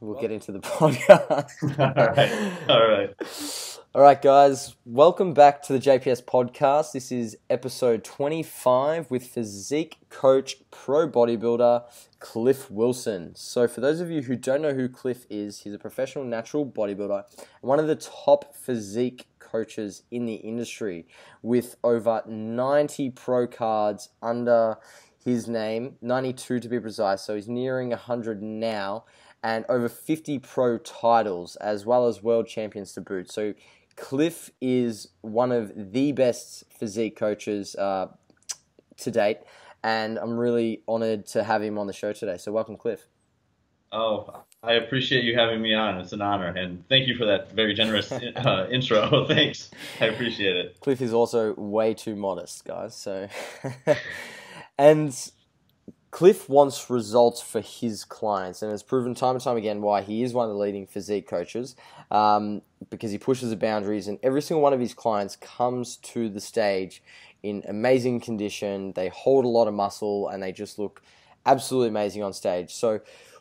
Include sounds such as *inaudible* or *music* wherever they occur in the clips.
we'll get into the *laughs* podcast. *laughs* all right. All right. All right, guys. Welcome back to the JPS podcast. This is episode 25 with physique coach, pro bodybuilder Cliff Wilson. So, for those of you who don't know who Cliff is, he's a professional natural bodybuilder and one of the top physique coaches in the industry with over 90 pro cards under his name, 92 to be precise. So, he's nearing 100 now and over 50 pro titles as well as world champions to boot. So Cliff is one of the best physique coaches uh, to date, and I'm really honored to have him on the show today. So welcome, Cliff. Oh, I appreciate you having me on. It's an honor, and thank you for that very generous uh, *laughs* intro. *laughs* Thanks, I appreciate it. Cliff is also way too modest, guys. So, *laughs* and Cliff wants results for his clients, and has proven time and time again why he is one of the leading physique coaches um, because he pushes the boundaries, and every single one of his clients comes to the stage in amazing condition. They hold a lot of muscle, and they just look absolutely amazing on stage. So,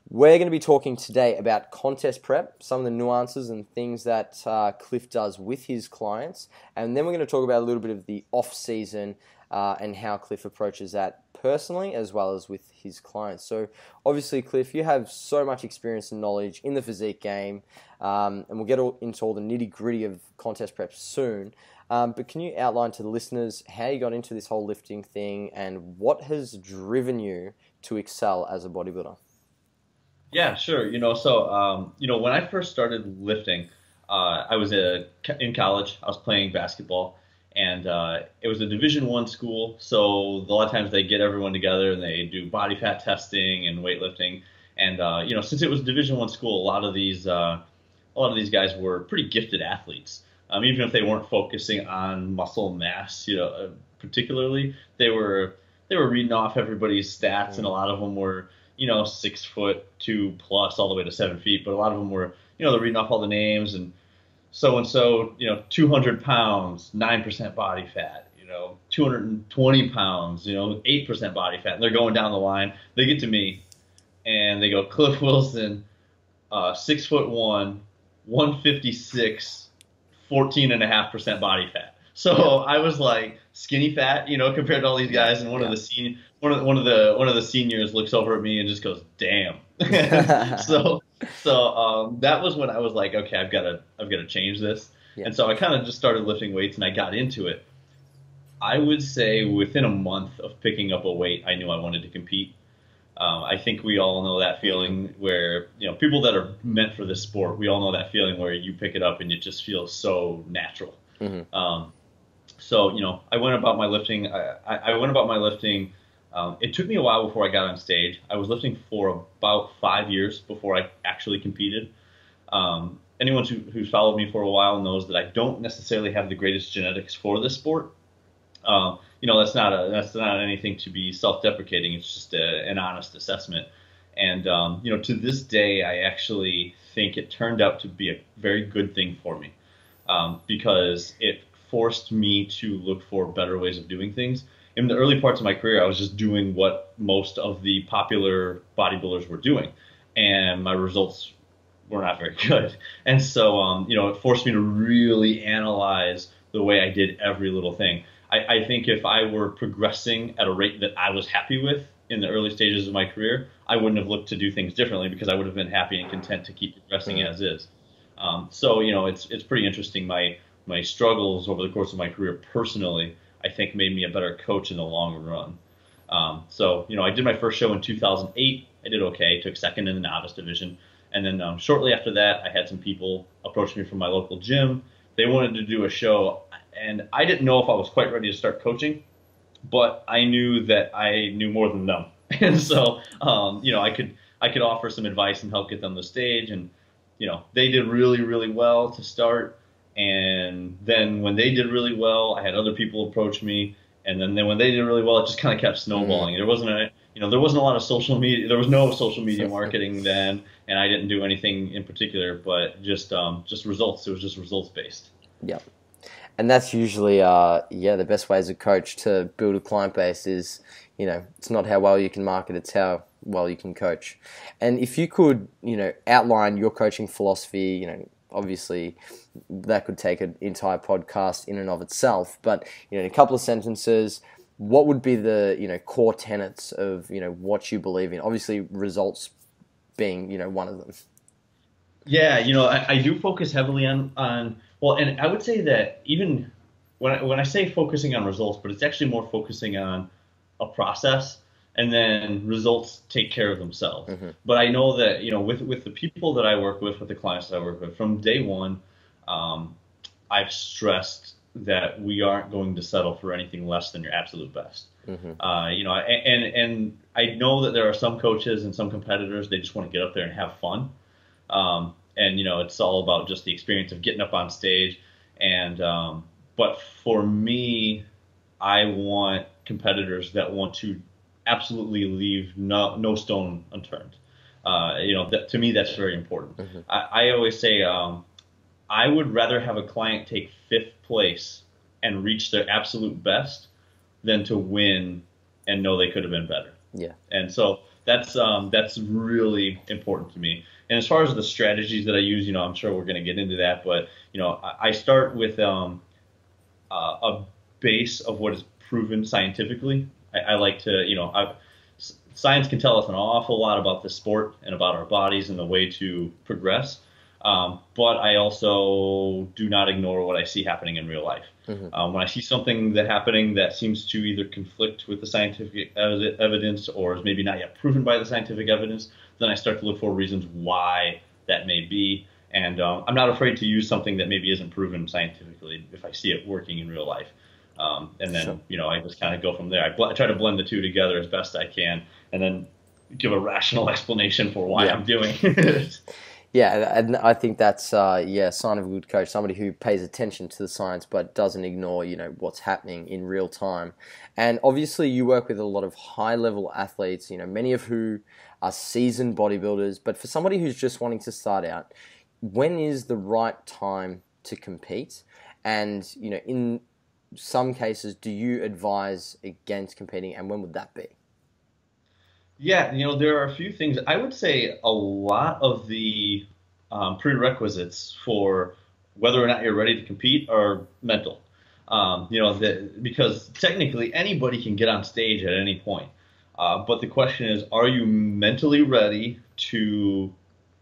we're going to be talking today about contest prep, some of the nuances and things that uh, Cliff does with his clients, and then we're going to talk about a little bit of the off season uh, and how Cliff approaches that personally as well as with his clients. So, obviously, Cliff, you have so much experience and knowledge in the physique game, um, and we'll get all, into all the nitty gritty of contest prep soon. Um, but can you outline to the listeners how you got into this whole lifting thing and what has driven you to excel as a bodybuilder? Yeah, sure. You know, so um, you know, when I first started lifting, uh, I was a, in college. I was playing basketball, and uh, it was a Division One school. So a lot of times they get everyone together and they do body fat testing and weightlifting. And uh, you know, since it was Division One school, a lot of these uh, a lot of these guys were pretty gifted athletes. Um, even if they weren't focusing on muscle mass, you know, uh, particularly, they were they were reading off everybody's stats, and a lot of them were you know six foot two plus all the way to seven feet. But a lot of them were you know they're reading off all the names and so and so, you know, 200 pounds, 9% body fat, you know, 220 pounds, you know, 8% body fat. And they're going down the line. They get to me and they go, Cliff Wilson, uh, six foot one, 156, 14.5% body fat. So I was like skinny fat, you know, compared to all these guys. And one yeah. of the senior, one of the, one of the one of the seniors looks over at me and just goes, "Damn." *laughs* *laughs* so so um, that was when I was like, okay, I've got to I've got to change this. Yeah. And so I kind of just started lifting weights and I got into it. I would say within a month of picking up a weight, I knew I wanted to compete. Um, I think we all know that feeling where you know people that are meant for this sport. We all know that feeling where you pick it up and it just feels so natural. Mm-hmm. Um, so you know, I went about my lifting. I, I went about my lifting um, it took me a while before I got on stage. I was lifting for about five years before I actually competed. Um, anyone who, who's followed me for a while knows that I don't necessarily have the greatest genetics for this sport. Um, you know, that's not a, that's not anything to be self-deprecating. It's just a, an honest assessment. And um, you know, to this day, I actually think it turned out to be a very good thing for me um, because it forced me to look for better ways of doing things in the early parts of my career, I was just doing what most of the popular bodybuilders were doing, and my results were not very *laughs* good. And so, um, you know, it forced me to really analyze the way I did every little thing. I, I think if I were progressing at a rate that I was happy with in the early stages of my career, I wouldn't have looked to do things differently because I would have been happy and content to keep progressing mm-hmm. as is. Um, so, you know, it's it's pretty interesting. My my struggles over the course of my career personally I think made me a better coach in the long run. Um, so, you know, I did my first show in 2008. I did okay, took second in the novice division. And then um, shortly after that, I had some people approach me from my local gym. They wanted to do a show, and I didn't know if I was quite ready to start coaching, but I knew that I knew more than them. *laughs* and so, um, you know, I could I could offer some advice and help get them the stage. And, you know, they did really, really well to start. And then when they did really well, I had other people approach me. And then, then when they did really well, it just kind of kept snowballing. Mm-hmm. There wasn't a, you know, there wasn't a lot of social media. There was no social media *laughs* marketing then, and I didn't do anything in particular, but just, um, just results. It was just results based. Yeah, and that's usually, uh, yeah, the best way as a coach to build a client base is, you know, it's not how well you can market, it's how well you can coach. And if you could, you know, outline your coaching philosophy, you know, obviously that could take an entire podcast in and of itself, but you know, in a couple of sentences, what would be the you know core tenets of you know what you believe in? Obviously, results being you know one of them. Yeah, you know, I, I do focus heavily on on well, and I would say that even when I, when I say focusing on results, but it's actually more focusing on a process, and then results take care of themselves. Mm-hmm. But I know that you know, with with the people that I work with, with the clients that I work with, from day one, um, I've stressed that we aren't going to settle for anything less than your absolute best. Mm-hmm. Uh, you know, and, and and I know that there are some coaches and some competitors they just want to get up there and have fun. Um, and you know, it's all about just the experience of getting up on stage. And um, but for me, I want competitors that want to absolutely leave no no stone unturned. Uh, you know, that, to me, that's very important. Mm-hmm. I, I, always say um, I would rather have a client take fifth place and reach their absolute best than to win and know they could have been better. Yeah. And so that's um, that's really important to me. And as far as the strategies that I use, you know, I'm sure we're going to get into that, but you know, I, I start with um, uh, a base of what is proven scientifically. I, I like to, you know, I, science can tell us an awful lot about the sport and about our bodies and the way to progress. Um, but I also do not ignore what I see happening in real life. Mm-hmm. Um, when I see something that happening that seems to either conflict with the scientific evidence or is maybe not yet proven by the scientific evidence, then I start to look for reasons why that may be. And um, I'm not afraid to use something that maybe isn't proven scientifically if I see it working in real life. Um, and then, sure. you know, I just kind of go from there. I, bl- I, try to blend the two together as best I can, and then give a rational *laughs* explanation for why yeah. I'm doing *laughs* it. Yeah, and I think that's uh, yeah sign of a good coach, somebody who pays attention to the science but doesn't ignore you know what's happening in real time. And obviously, you work with a lot of high level athletes, you know, many of who are seasoned bodybuilders. But for somebody who's just wanting to start out, when is the right time to compete? And you know, in some cases, do you advise against competing, and when would that be? Yeah, you know, there are a few things. I would say a lot of the um, prerequisites for whether or not you're ready to compete are mental. Um, you know, the, because technically anybody can get on stage at any point. Uh, but the question is, are you mentally ready to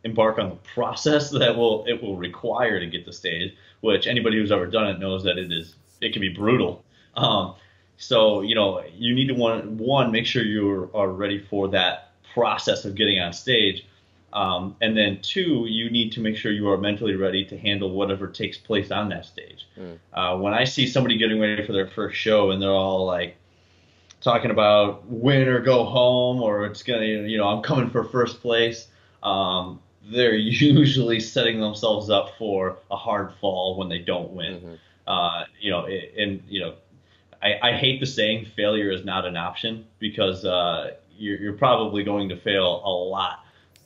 embark on the process *laughs* that will it will require to get to stage? Which anybody who's ever done it knows that it is it can be brutal. Um, so, you know, you need to one, one make sure you are ready for that process of getting on stage. Um, and then two, you need to make sure you are mentally ready to handle whatever takes place on that stage. Mm. Uh, when I see somebody getting ready for their first show and they're all like talking about win or go home or it's gonna, you know, I'm coming for first place, um, they're *laughs* usually setting themselves up for a hard fall when they don't win. Mm-hmm. Uh, you know, and you know, I, I hate the saying failure is not an option because uh, you're, you're probably going to fail a lot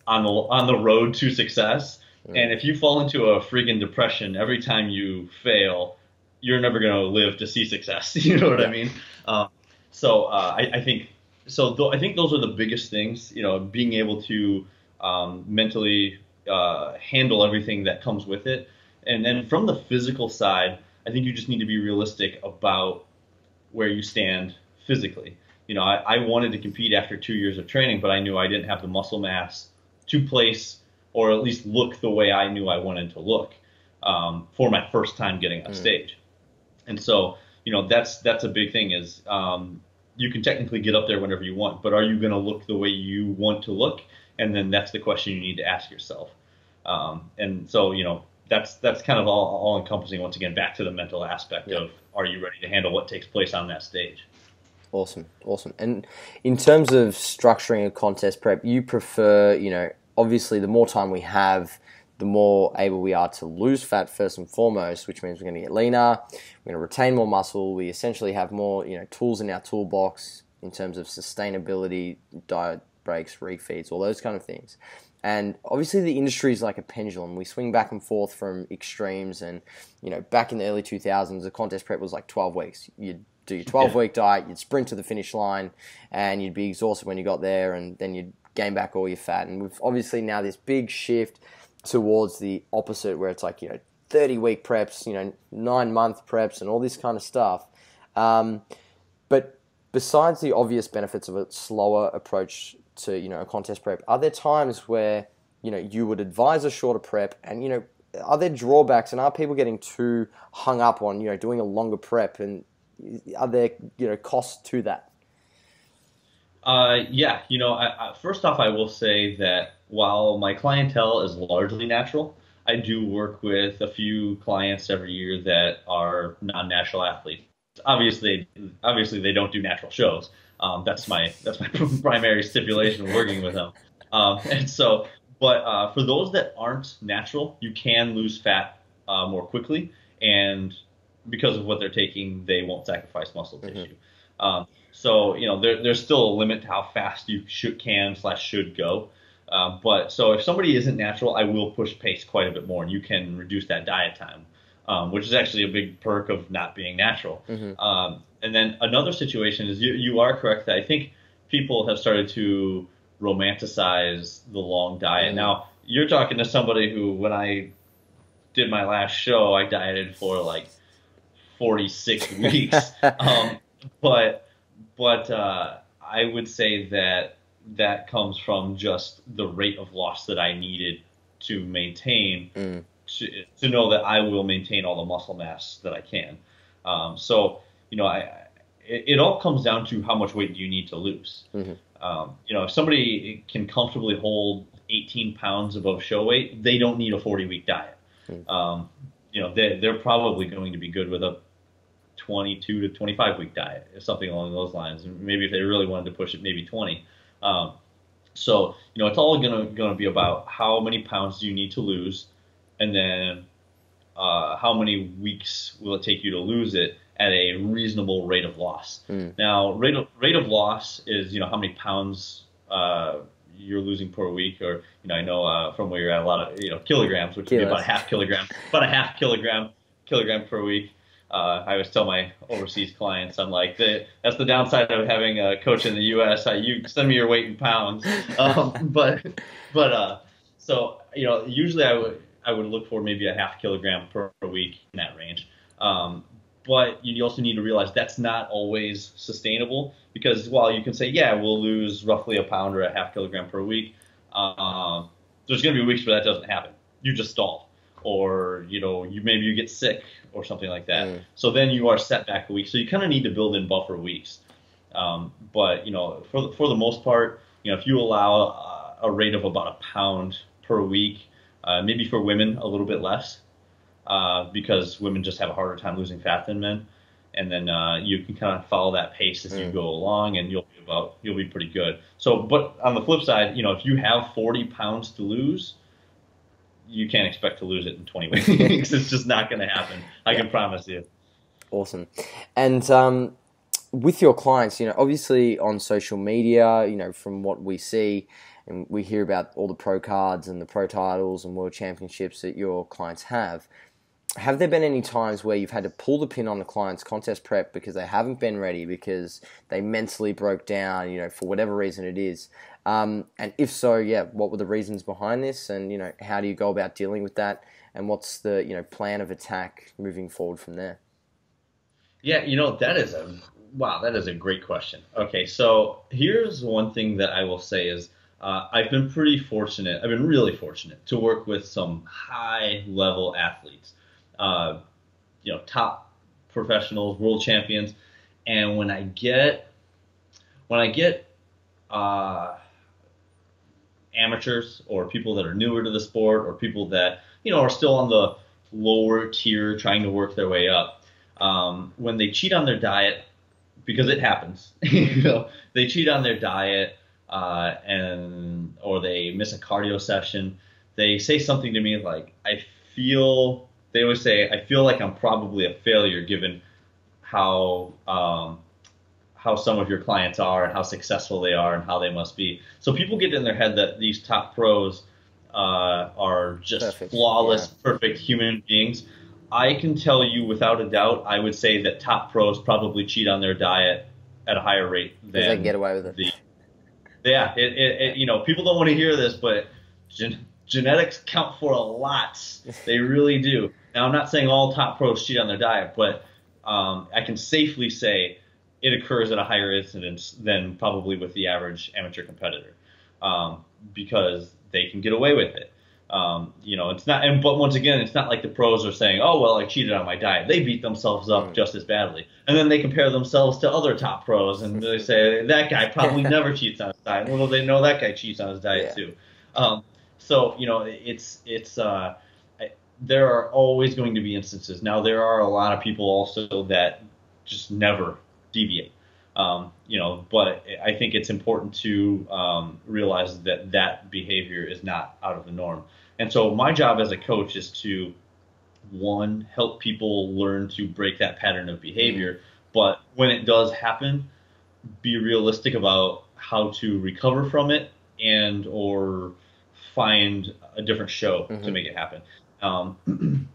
on the on the road to success. Mm. And if you fall into a friggin' depression every time you fail, you're never going to live to see success. *laughs* you know what yeah. I mean? Uh, so uh, I, I, think so. Th- I think those are the biggest things. You know, being able to um, mentally uh, handle everything that comes with it, and then from the physical side, I think you just need to be realistic about where you stand physically. You know, I, I wanted to compete after two years of training, but I knew I didn't have the muscle mass to place or at least look the way I knew I wanted to look um, for my first time getting on mm. stage. And so, you know, that's that's a big thing is um, you can technically get up there whenever you want, but are you going to look the way you want to look? And then that's the question you need to ask yourself. Um, and so, you know, that's that's kind of all, all encompassing. Once again, back to the mental aspect yeah. of are you ready to handle what takes place on that stage? Awesome, awesome. And in terms of structuring a contest prep, you prefer, you know, obviously the more time we have, the more able we are to lose fat first and foremost, which means we're going to get leaner, we're going to retain more muscle. We essentially have more, you know, tools in our toolbox in terms of sustainability, diet breaks, refeeds, all those kind of things. And obviously, the industry is like a pendulum. We swing back and forth from extremes. And, you know, back in the early 2000s, the contest prep was like 12 weeks. You'd do your 12 week diet, you'd sprint to the finish line, and you'd be exhausted when you got there, and then you'd gain back all your fat. And we've obviously now this big shift towards the opposite, where it's like you know 30 week preps, you know nine month preps, and all this kind of stuff. Um, but besides the obvious benefits of a slower approach to you know a contest prep, are there times where you know you would advise a shorter prep, and you know are there drawbacks, and are people getting too hung up on you know doing a longer prep, and are there you know costs to that? Uh, yeah, you know, I, I, first off, I will say that while my clientele is largely natural, I do work with a few clients every year that are non-natural athletes. Obviously, obviously they don't do natural shows. Um, that's my that's my *laughs* primary stipulation working with them. Um, and so, but uh, for those that aren't natural, you can lose fat uh, more quickly, and because of what they're taking, they won't sacrifice muscle mm-hmm. tissue. Um, so you know there, there's still a limit to how fast you should can slash should go. Um, but so if somebody isn't natural, I will push pace quite a bit more, and you can reduce that diet time, um, which is actually a big perk of not being natural. Mm-hmm. Um, and then another situation is you, you are correct that I think people have started to romanticize the long diet. Mm-hmm. Now you're talking to somebody who, when I did my last show, I dieted for like 46 *laughs* weeks. Um, but but uh, I would say that that comes from just the rate of loss that I needed to maintain mm. To, to know that I will maintain all the muscle mass that I can. Um, so, you know, I, it, it, all comes down to how much weight do you need to lose. Mm-hmm. Um, you know, if somebody can comfortably hold 18 pounds above show weight, they don't need a 40 week diet. Mm. Um, you know, they, they're probably going to be good with a 22 to 25 week diet, something along those lines. And maybe if they really wanted to push it, maybe 20. Um, so you know, it's all gonna gonna be about how many pounds do you need to lose, and then uh, how many weeks will it take you to lose it at a reasonable rate of loss. Mm. Now, rate of rate of loss is you know how many pounds uh, you're losing per week, or you know I know uh, from where you're at a lot of you know kilograms, which Kilos. would be about a half kilogram, about a half kilogram kilogram per week uh, I always tell my overseas clients, I'm like, that's the downside of having a coach in the U.S. you send me your weight in pounds. *laughs* Um, but, but, uh, so you know, usually I would I would look for maybe a half kilogram per, per week in that range. Um, but you also need to realize that's not always sustainable because while you can say, yeah, we'll lose roughly a pound or a half kilogram per week, uh, there's going to be weeks where that doesn't happen. You just stall or you know you maybe you get sick or something like that. Mm. So then you are set back a week. So you kind of need to build in buffer weeks. Um, but you know for the, for the most part, you know if you allow a, a rate of about a pound per week, uh, maybe for women a little bit less, uh, because women just have a harder time losing fat than men. And then uh, you can kind of follow that pace as mm. you go along, and you'll be about you'll be pretty good. So, but on the flip side, you know, if you have 40 pounds to lose, you can't expect to lose it in 20 weeks. *laughs* *laughs* it's just not going to happen. I yeah. can promise you. Awesome. And um, with your clients, you know, obviously on social media, you know, from what we see, and we hear about all the pro cards and the pro titles and world championships that your clients have. Have there been any times where you've had to pull the pin on the client's contest prep because they haven't been ready because they mentally broke down, you know, for whatever reason it is? Um, and if so, yeah, what were the reasons behind this, and you know, how do you go about dealing with that, and what's the you know plan of attack moving forward from there? Yeah, you know, that is a wow, that is a great question. Okay, so here's one thing that I will say is uh, I've been pretty fortunate. I've been really fortunate to work with some high level athletes, uh, you know, top professionals, world champions, and when I get when I get uh, amateurs or people that are newer to the sport or people that you know are still on the lower tier trying to work their way up. Um, when they cheat on their diet, because it happens, *laughs* you know, they cheat on their diet uh, and or they miss a cardio session. They say something to me like, "I feel." They always say, "I feel like I'm probably a failure given how um, how some of your clients are and how successful they are and how they must be. So people get in their head that these top pros uh, are just perfect. flawless, yeah. perfect human beings. I can tell you without a doubt, I would say that top pros probably cheat on their diet at a higher rate than they get away with it. The, Yeah, it, it, it, you know people don't want to hear this, but gen- genetics count for a lot. *laughs* They really do. Now I'm not saying all top pros cheat on their diet, but um, I can safely say it occurs at a higher incidence than probably with the average amateur competitor um, because they can get away with it. Um, you know, it's not, and but once again, it's not like the pros are saying, "Oh, well, I cheated on my diet." They beat themselves up just as badly, and then they compare themselves to other top pros, and they say that guy probably *laughs* never cheats on his diet. Well, they know that guy cheats on his diet Yeah. too. Um, so you know, it's it's uh, I- there are always going to be instances. Now, there are a lot of people also that just never deviate. Um, you know, but I think it's important to um, realize that that behavior is not out of the norm. And so my job as a coach is to one help people learn to break that pattern of behavior, but when it does happen, be realistic about how to recover from it and or find a different show to Mhm. make it happen. Um, *clears throat*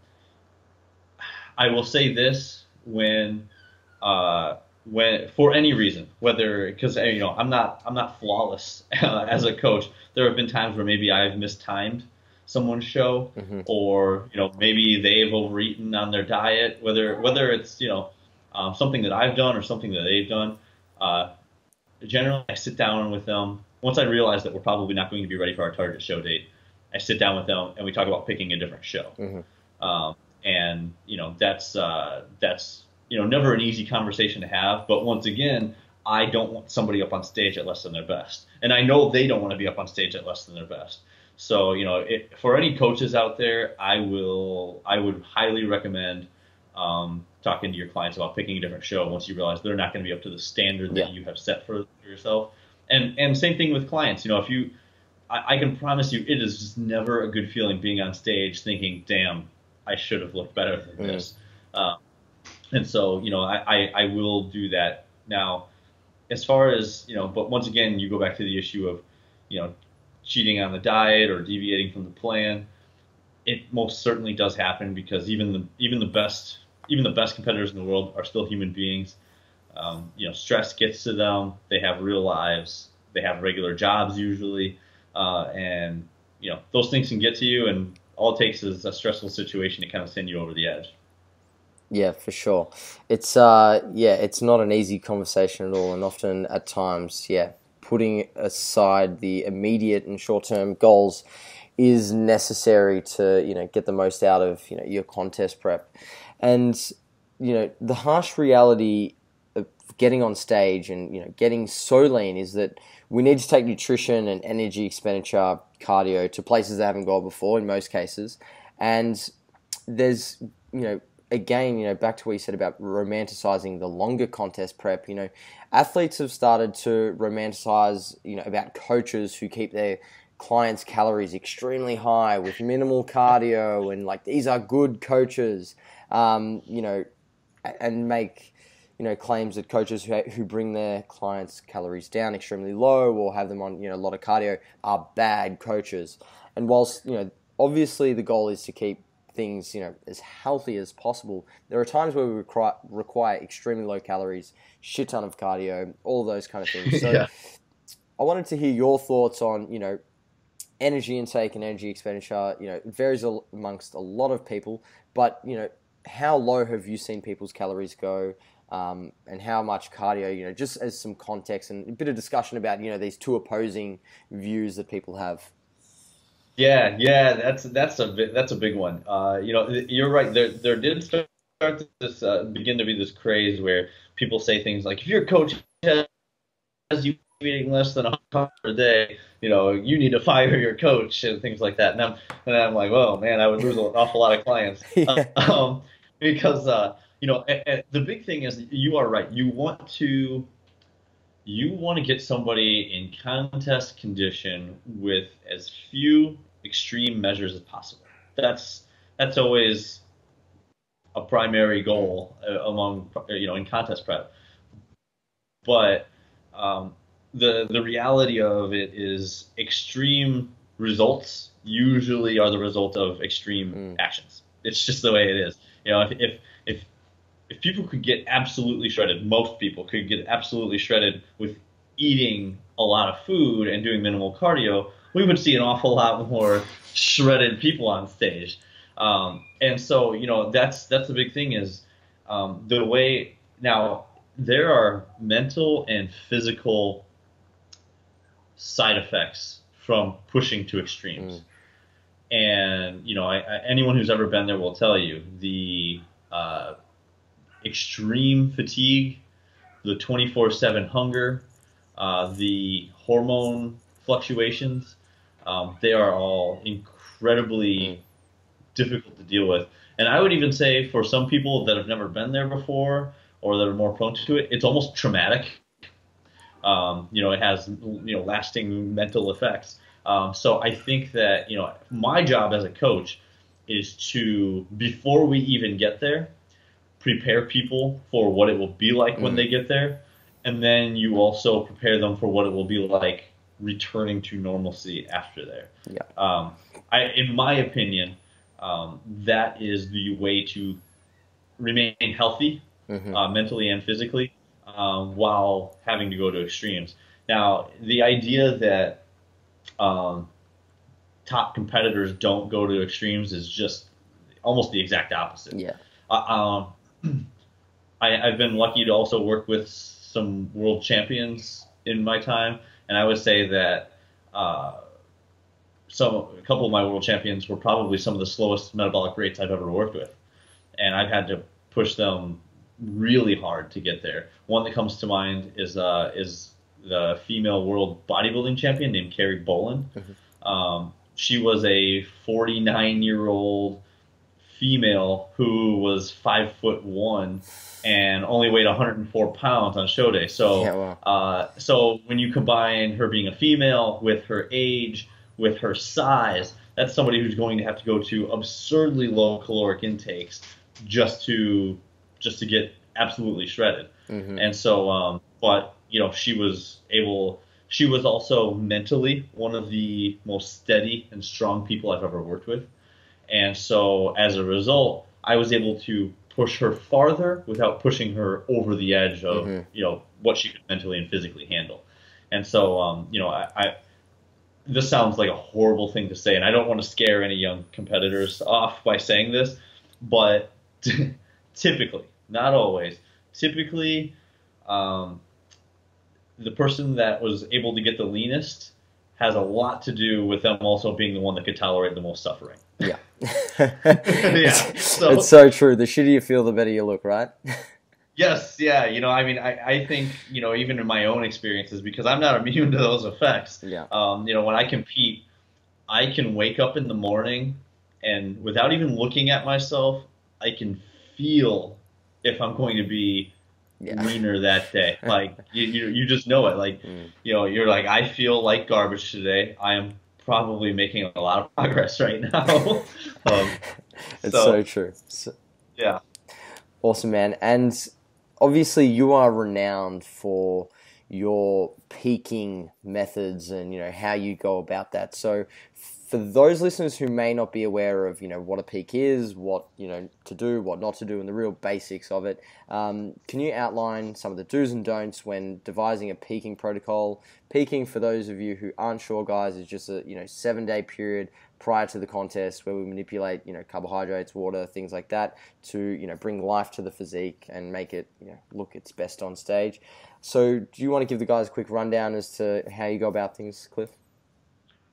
I will say this when uh, when for any reason, whether because you know I'm not I'm not flawless *laughs* uh, as a coach. There have been times where maybe I've mistimed someone's show, Mhm. or you know maybe they've overeaten on their diet. Whether whether it's you know um, something that I've done or something that they've done. Uh, generally, I sit down with them once I realize that we're probably not going to be ready for our target show date. I sit down with them and we talk about picking a different show. Mhm. Um, and you know that's uh, that's you know never an easy conversation to have. But once again, I don't want somebody up on stage at less than their best, and I know they don't want to be up on stage at less than their best. So you know, it, for any coaches out there, I will I would highly recommend um, talking to your clients about picking a different show once you realize they're not going to be up to the standard that Yeah. you have set for, for yourself. And and same thing with clients. You know, if you I, I can promise you, it is just never a good feeling being on stage thinking, "Damn, I should have looked better than Mm. this." Uh, and so, you know, I, I, I will do that now. As far as you know, but once again, you go back to the issue of, you know, cheating on the diet or deviating from the plan. It most certainly does happen because even the even the best even the best competitors in the world are still human beings. Um, you know, stress gets to them. They have real lives. They have regular jobs usually, uh, and you know those things can get to you. And all it takes is a stressful situation to kind of send you over the edge. Yeah, for sure. It's uh yeah, it's not an easy conversation at all and often at times, yeah, putting aside the immediate and short-term goals is necessary to, you know, get the most out of, you know, your contest prep. And you know, the harsh reality of getting on stage and, you know, getting so lean is that we need to take nutrition and energy expenditure, cardio to places they haven't gone before in most cases. And there's, you know, again, you know, back to what you said about romanticizing the longer contest prep, you know, athletes have started to romanticize, you know, about coaches who keep their clients' calories extremely high with minimal cardio and like these are good coaches, um, you know, and make, you know, claims that coaches who, who bring their clients' calories down extremely low or have them on, you know, a lot of cardio are bad coaches. And whilst, you know, obviously the goal is to keep things you know as healthy as possible. There are times where we require, require extremely low calories, shit ton of cardio, all those kind of things. *laughs* So Yeah. I wanted to hear your thoughts on you know energy intake and energy expenditure. You know it varies amongst a lot of people, but you know how low have you seen people's calories go? Um, and how much cardio, you know, just as some context and a bit of discussion about, you know, these two opposing views that people have. Yeah, yeah, that's that's a that's a big one. Uh, you know, you're right. There there did start this uh, begin to be this craze where people say things like, if your coach has you eating less than a hundred a day, you know, you need to fire your coach and things like that. And I'm and I'm like, oh man, I would lose an awful lot of clients *laughs* Yeah. um, because uh, you know, a- a- the big thing is you are right. You want to you want to get somebody in contest condition with as few extreme measures as possible. That's that's always a primary goal uh, among you know in contest prep. But um, the the reality of it is extreme results usually are the result of extreme Mm. actions. It's just the way it is. You know, if if if if people could get absolutely shredded, most people could get absolutely shredded with eating a lot of food and doing minimal cardio, we would see an awful lot more shredded people on stage. Um, and so, you know, that's that's the big thing is um, the way now there are mental and physical side effects from pushing to extremes. Mm. And you know, I, I, anyone who's ever been there will tell you the uh, extreme fatigue, the 24/7 hunger, uh, the hormone fluctuations. Um, they are all incredibly difficult to deal with. And I would even say for some people that have never been there before or that are more prone to it, it's almost traumatic. Um, you know, it has you know lasting mental effects. Um, so I think that you know my job as a coach is to before we even get there, prepare people for what it will be like mm. when they get there, and then you also prepare them for what it will be like returning to normalcy after there. Yeah. Um, I, in my opinion, um, that is the way to remain healthy, mm-hmm. uh, mentally and physically, um, while having to go to extremes. Now, the idea that um, top competitors don't go to extremes is just almost the exact opposite. Yeah. Uh, um, *clears throat* I, have been lucky to also work with some world champions in my time, and I would say that uh, some a couple of my world champions were probably some of the slowest metabolic rates I've ever worked with, and I've had to push them really hard to get there. One that comes to mind is uh, is the female world bodybuilding champion named Carrie Bolin. Mm-hmm. Um, she was a 49 year old female who was five foot one and only weighed 104 pounds on show day. So, yeah, wow. uh, so when you combine her being a female with her age, with her size, that's somebody who's going to have to go to absurdly low caloric intakes just to just to get absolutely shredded. Mm-hmm. And so, um, but you know, she was able. She was also mentally one of the most steady and strong people I've ever worked with. And so, as a result, I was able to push her farther without pushing her over the edge of mm-hmm. you know what she could mentally and physically handle. And so, um, you know, I, I this sounds like a horrible thing to say, and I don't want to scare any young competitors off by saying this, but *laughs* typically, not always, typically, um, the person that was able to get the leanest has a lot to do with them also being the one that could tolerate the most suffering. Yeah. *laughs* yeah. It's, so, it's so true. The shittier you feel, the better you look, right? yes. Yeah. You know, I mean, I, I think, you know, even in my own experiences, because I'm not *laughs* immune to those effects. Yeah. Um, you know, when I compete, I can wake up in the morning and without even looking at myself, I can feel if I'm going to be yeah. leaner that day. *laughs* Like you, you, you just know it. Like mm. you know, you're like, I feel like garbage today. I am probably making a lot of *laughs* progress right now. *laughs* um, *laughs* it's so, so true. So, yeah. Awesome, man. And obviously, you are renowned for your peaking methods and you know how you go about that. So for those listeners who may not be aware of, you know, what a peak is, what, you know, to do, what not to do, and the real basics of it, um, can you outline some of the do's and don'ts when devising a peaking protocol? Peaking, for those of you who aren't sure, guys, is just a, you know, seven day period prior to the contest where we manipulate, you know, carbohydrates, water, things like that to, you know, bring life to the physique and make it, you know, look its best on stage. So do you want to give the guys a quick rundown as to how you go about things, Cliff?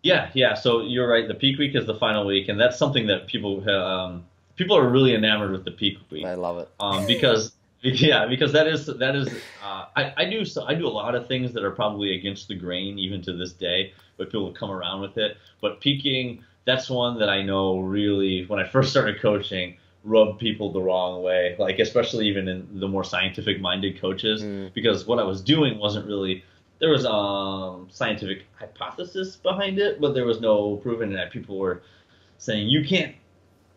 Yeah, yeah. So you're right. The peak week is the final week, and that's something that people um, people are really enamored with the peak week. I love it um, because *laughs* yeah, because that is that is uh, I, I do so I do a lot of things that are probably against the grain even to this day, but people come around with it. But peaking, that's one that I know really when I first started coaching rubbed people the wrong way, like especially even in the more scientific minded coaches, mm. because what I was doing wasn't really there was um scientific hypothesis behind it, but there was no proven that people were saying you can't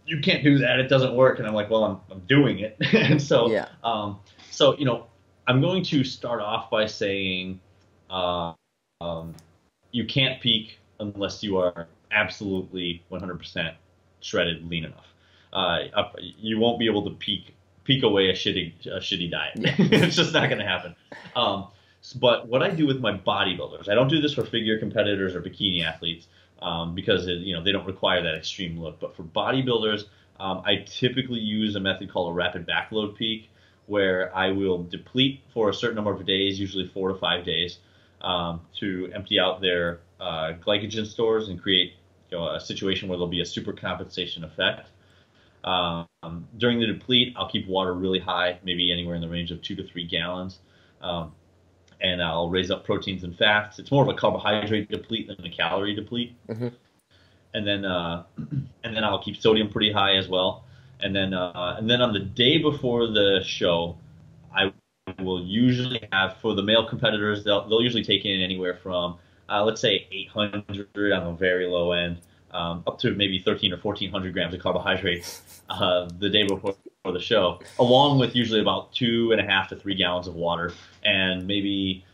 you can't do that, it doesn't work, and I'm like, well, I'm I'm doing it, *laughs* and so yeah. um so you know I'm going to start off by saying uh, um you can't peak unless you are absolutely 100% shredded lean enough. Uh, up, you won't be able to peak peak away a shitty a shitty diet. *laughs* it's just not going to happen. Um, But what I do with my bodybuilders, I don't do this for figure competitors or bikini athletes um, because it, you know they don't require that extreme look. But for bodybuilders, um, I typically use a method called a rapid backload peak, where I will deplete for a certain number of days, usually four to five days, um, to empty out their uh, glycogen stores and create you know, a situation where there'll be a super compensation effect. Um, during the deplete, I'll keep water really high, maybe anywhere in the range of two to three gallons. Um, and I'll raise up proteins and fats. It's more of a carbohydrate deplete than a calorie deplete. Mm-hmm. And then uh, *clears throat* and then I'll keep sodium pretty high as well. And then uh, and then on the day before the show, I will usually have for the male competitors they'll they'll usually take in anywhere from uh, let's say 800 on the very low end, um, up to maybe 13 or 1400 grams of carbohydrates uh, the day before the show, along with usually about two and a half to three gallons of water and maybe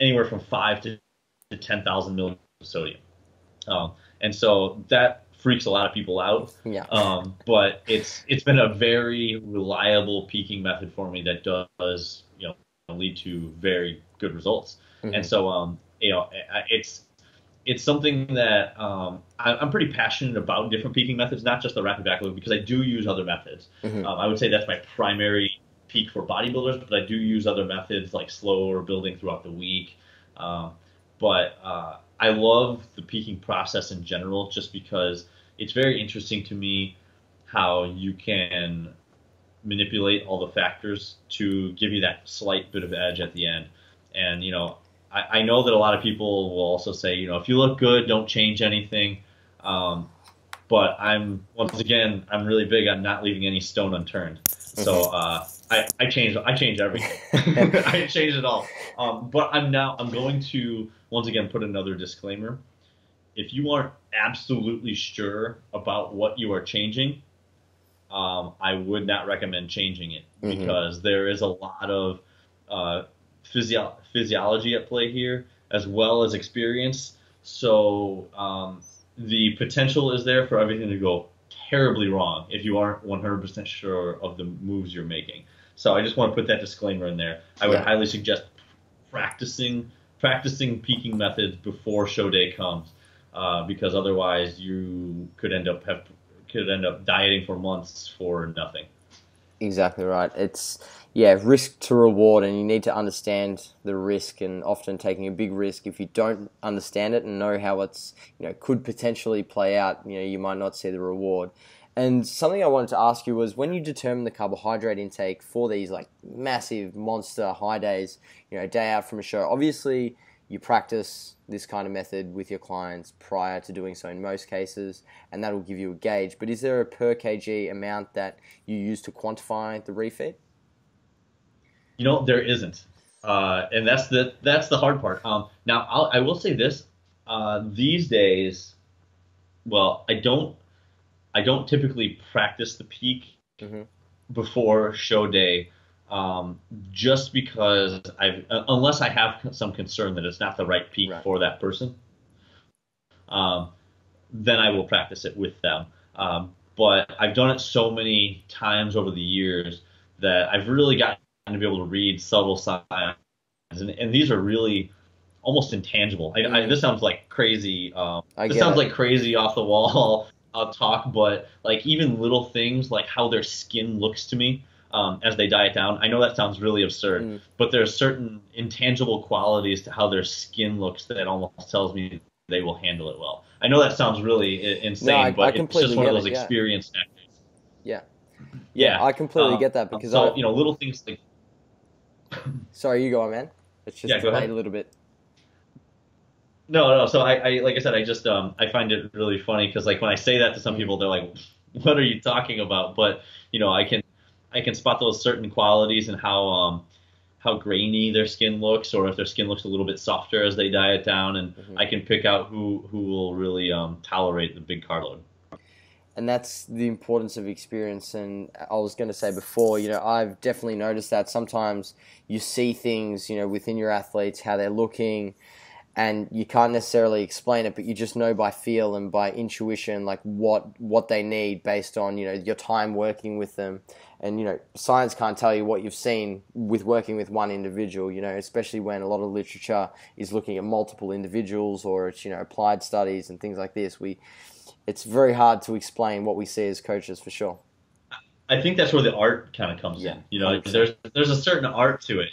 anywhere from five to, to 10,000 milligrams of sodium. Um, and so that freaks a lot of people out. Yeah. Um, but it's it's been a very reliable peaking method for me that does you know lead to very good results. Mhm. And so um, you know it's it's something that um, I, I'm pretty passionate about different peaking methods, not just the rapid backload, because I do use other methods. Mhm. Um, I would say that's my primary peak for bodybuilders, but I do use other methods like slower building throughout the week. Um, but uh, I love the peaking process in general, just because it's very interesting to me how you can manipulate all the factors to give you that slight bit of edge at the end. And you know, I, I know that a lot of people will also say, you know, if you look good, don't change anything. Um, but I'm once again, I'm really big on not leaving any stone unturned. So uh, I, I change I change everything. *laughs* *laughs* I change it all. Um, but I'm now I'm going to once again put another disclaimer. If you aren't absolutely sure about what you are changing, um, I would not recommend changing it Mhm. because there is a lot of uh, physio- physiology at play here as well as experience. So um, the potential is there for everything to go terribly wrong if you aren't 100% sure of the moves you're making. So I just want to put that disclaimer in there. I would Yeah. highly suggest practicing practicing peaking methods before show day comes, uh, because otherwise you could end up have could end up dieting for months for nothing. Exactly right. It's yeah, risk to reward, and you need to understand the risk. And often taking a big risk, if you don't understand it and know how it's you know could potentially play out, you know you might not see the reward. And something I wanted to ask you was when you determine the carbohydrate intake for these like massive monster high days, you know, day out from a show. Obviously, you practice this kind of method with your clients prior to doing so in most cases, and that will give you a gauge. But is there a per kg amount that you use to quantify the refeed? You know, there isn't, uh, and that's the that's the hard part. Um, now, I'll, I will say this: uh, these days, well, I don't I don't typically practice the peak Mhm. before show day, um, just because I unless I have some concern that it's not the right peak Right. for that person, um, then I will practice it with them. Um, but I've done it so many times over the years that I've really gotten to be able to read subtle signs, and, and these are really almost intangible. I, I, this sounds like crazy. Um, I this sounds it. like crazy off the wall *laughs* uh, talk, but like even little things like how their skin looks to me um, as they diet down. I know that sounds really absurd, Mm. but there's certain intangible qualities to how their skin looks that almost tells me they will handle it well. I know that sounds really insane, I- I but it's just one of those it, yeah. experience factors. Yeah. Yeah, I completely Um, get that because so I, you know little things like sorry, you go on, man. It's just Yeah, go ahead. a little bit. No, no. So I, I like I said, I just um, I find it really funny because like when I say that to some people, they're like, *laughs* "What are you talking about?" But you know, I can I can spot those certain qualities and how um how grainy their skin looks, or if their skin looks a little bit softer as they diet down, and Mhm. I can pick out who who will really um, tolerate the big carb load. And that's the importance of experience and i was going to say before you know i've definitely noticed that sometimes you see things you know within your athletes how they're looking and you can't necessarily explain it, but you just know by feel and by intuition, like what what they need based on you know your time working with them, and you know science can't tell you what you've seen with working with one individual. You know, especially when a lot of literature is looking at multiple individuals or it's you know applied studies and things like this. We it's very hard to explain what we see as coaches for sure. I think that's where the art kind of comes yeah, in. You know, there's there's a certain art to it,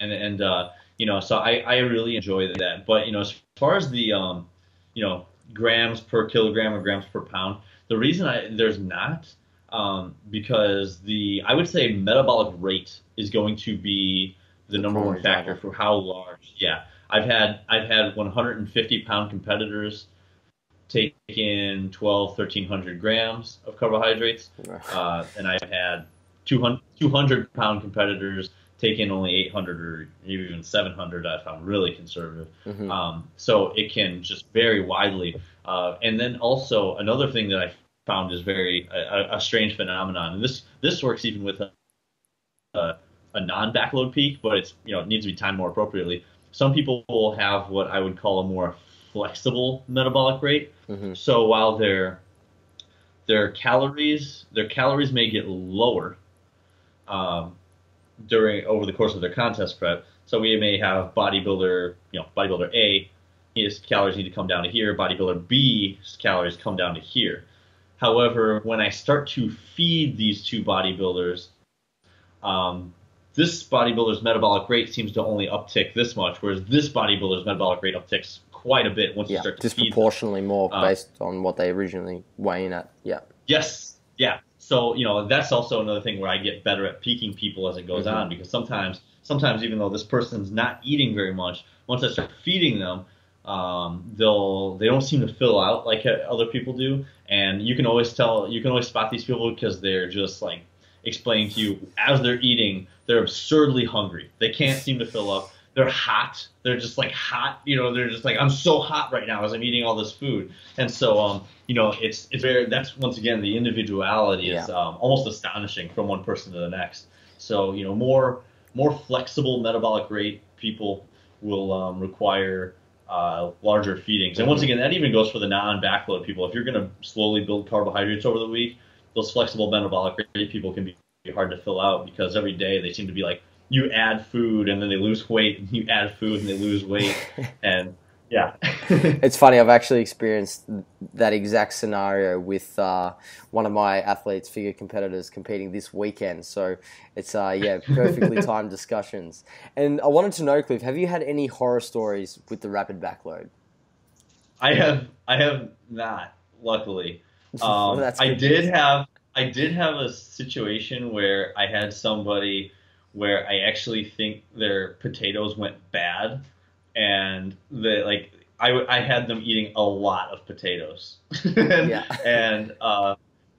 and and uh, you know, so I I really enjoy that. But you know, as far as the um, you know, grams per kilogram or grams per pound, the reason I there's not um, because the I would say metabolic rate is going to be the number one factor for how large. Yeah, I've had I've had 150 pound competitors take in 12, 1300 grams of carbohydrates, uh, and I've had 200, 200 pound competitors take in only 800 or even 700. I found really conservative. Mm-hmm. Um, so it can just vary widely. Uh, and then also another thing that I found is very a, a strange phenomenon, and this this works even with a, a, a non backload peak, but it's you know it needs to be timed more appropriately. Some people will have what I would call a more flexible metabolic rate. Mm-hmm. So while their their calories their calories may get lower um, during over the course of their contest prep. So we may have bodybuilder, you know, bodybuilder A, his calories need to come down to here. Bodybuilder B, his calories come down to here. However, when I start to feed these two bodybuilders, um, this bodybuilder's metabolic rate seems to only uptick this much, whereas this bodybuilder's metabolic rate upticks quite a bit once yeah, you start to disproportionately more uh, based on what they originally weigh in at. Yeah. Yes. Yeah. So you know that's also another thing where I get better at peaking people as it goes mm-hmm. on because sometimes sometimes even though this person's not eating very much, once I start feeding them, um, they'll they don't seem to fill out like other people do, and you can always tell you can always spot these people because they're just like explaining to you as they're eating, they're absurdly hungry. They can't seem to fill up they're hot. They're just like hot. You know, they're just like I'm so hot right now as I'm eating all this food. And so, um, you know, it's it's very that's once again the individuality is um, almost astonishing from one person to the next. So you know, more more flexible metabolic rate people will um, require uh, larger feedings. And once again, that even goes for the non-backload people. If you're going to slowly build carbohydrates over the week, those flexible metabolic rate people can be hard to fill out because every day they seem to be like you add food and then they lose weight, and you add food and they lose weight, *laughs* and yeah. *laughs* it's funny. I've actually experienced that exact scenario with uh, one of my athletes, figure competitors, competing this weekend. So it's uh, yeah, *laughs* perfectly timed discussions. And I wanted to know, Cliff, have you had any horror stories with the rapid backload? I have. I have not. Luckily, um, well, I did have. I did have a situation where I had somebody where I actually think their potatoes went bad, and the like I, I had them eating a lot of potatoes, *laughs* and, yeah. and uh,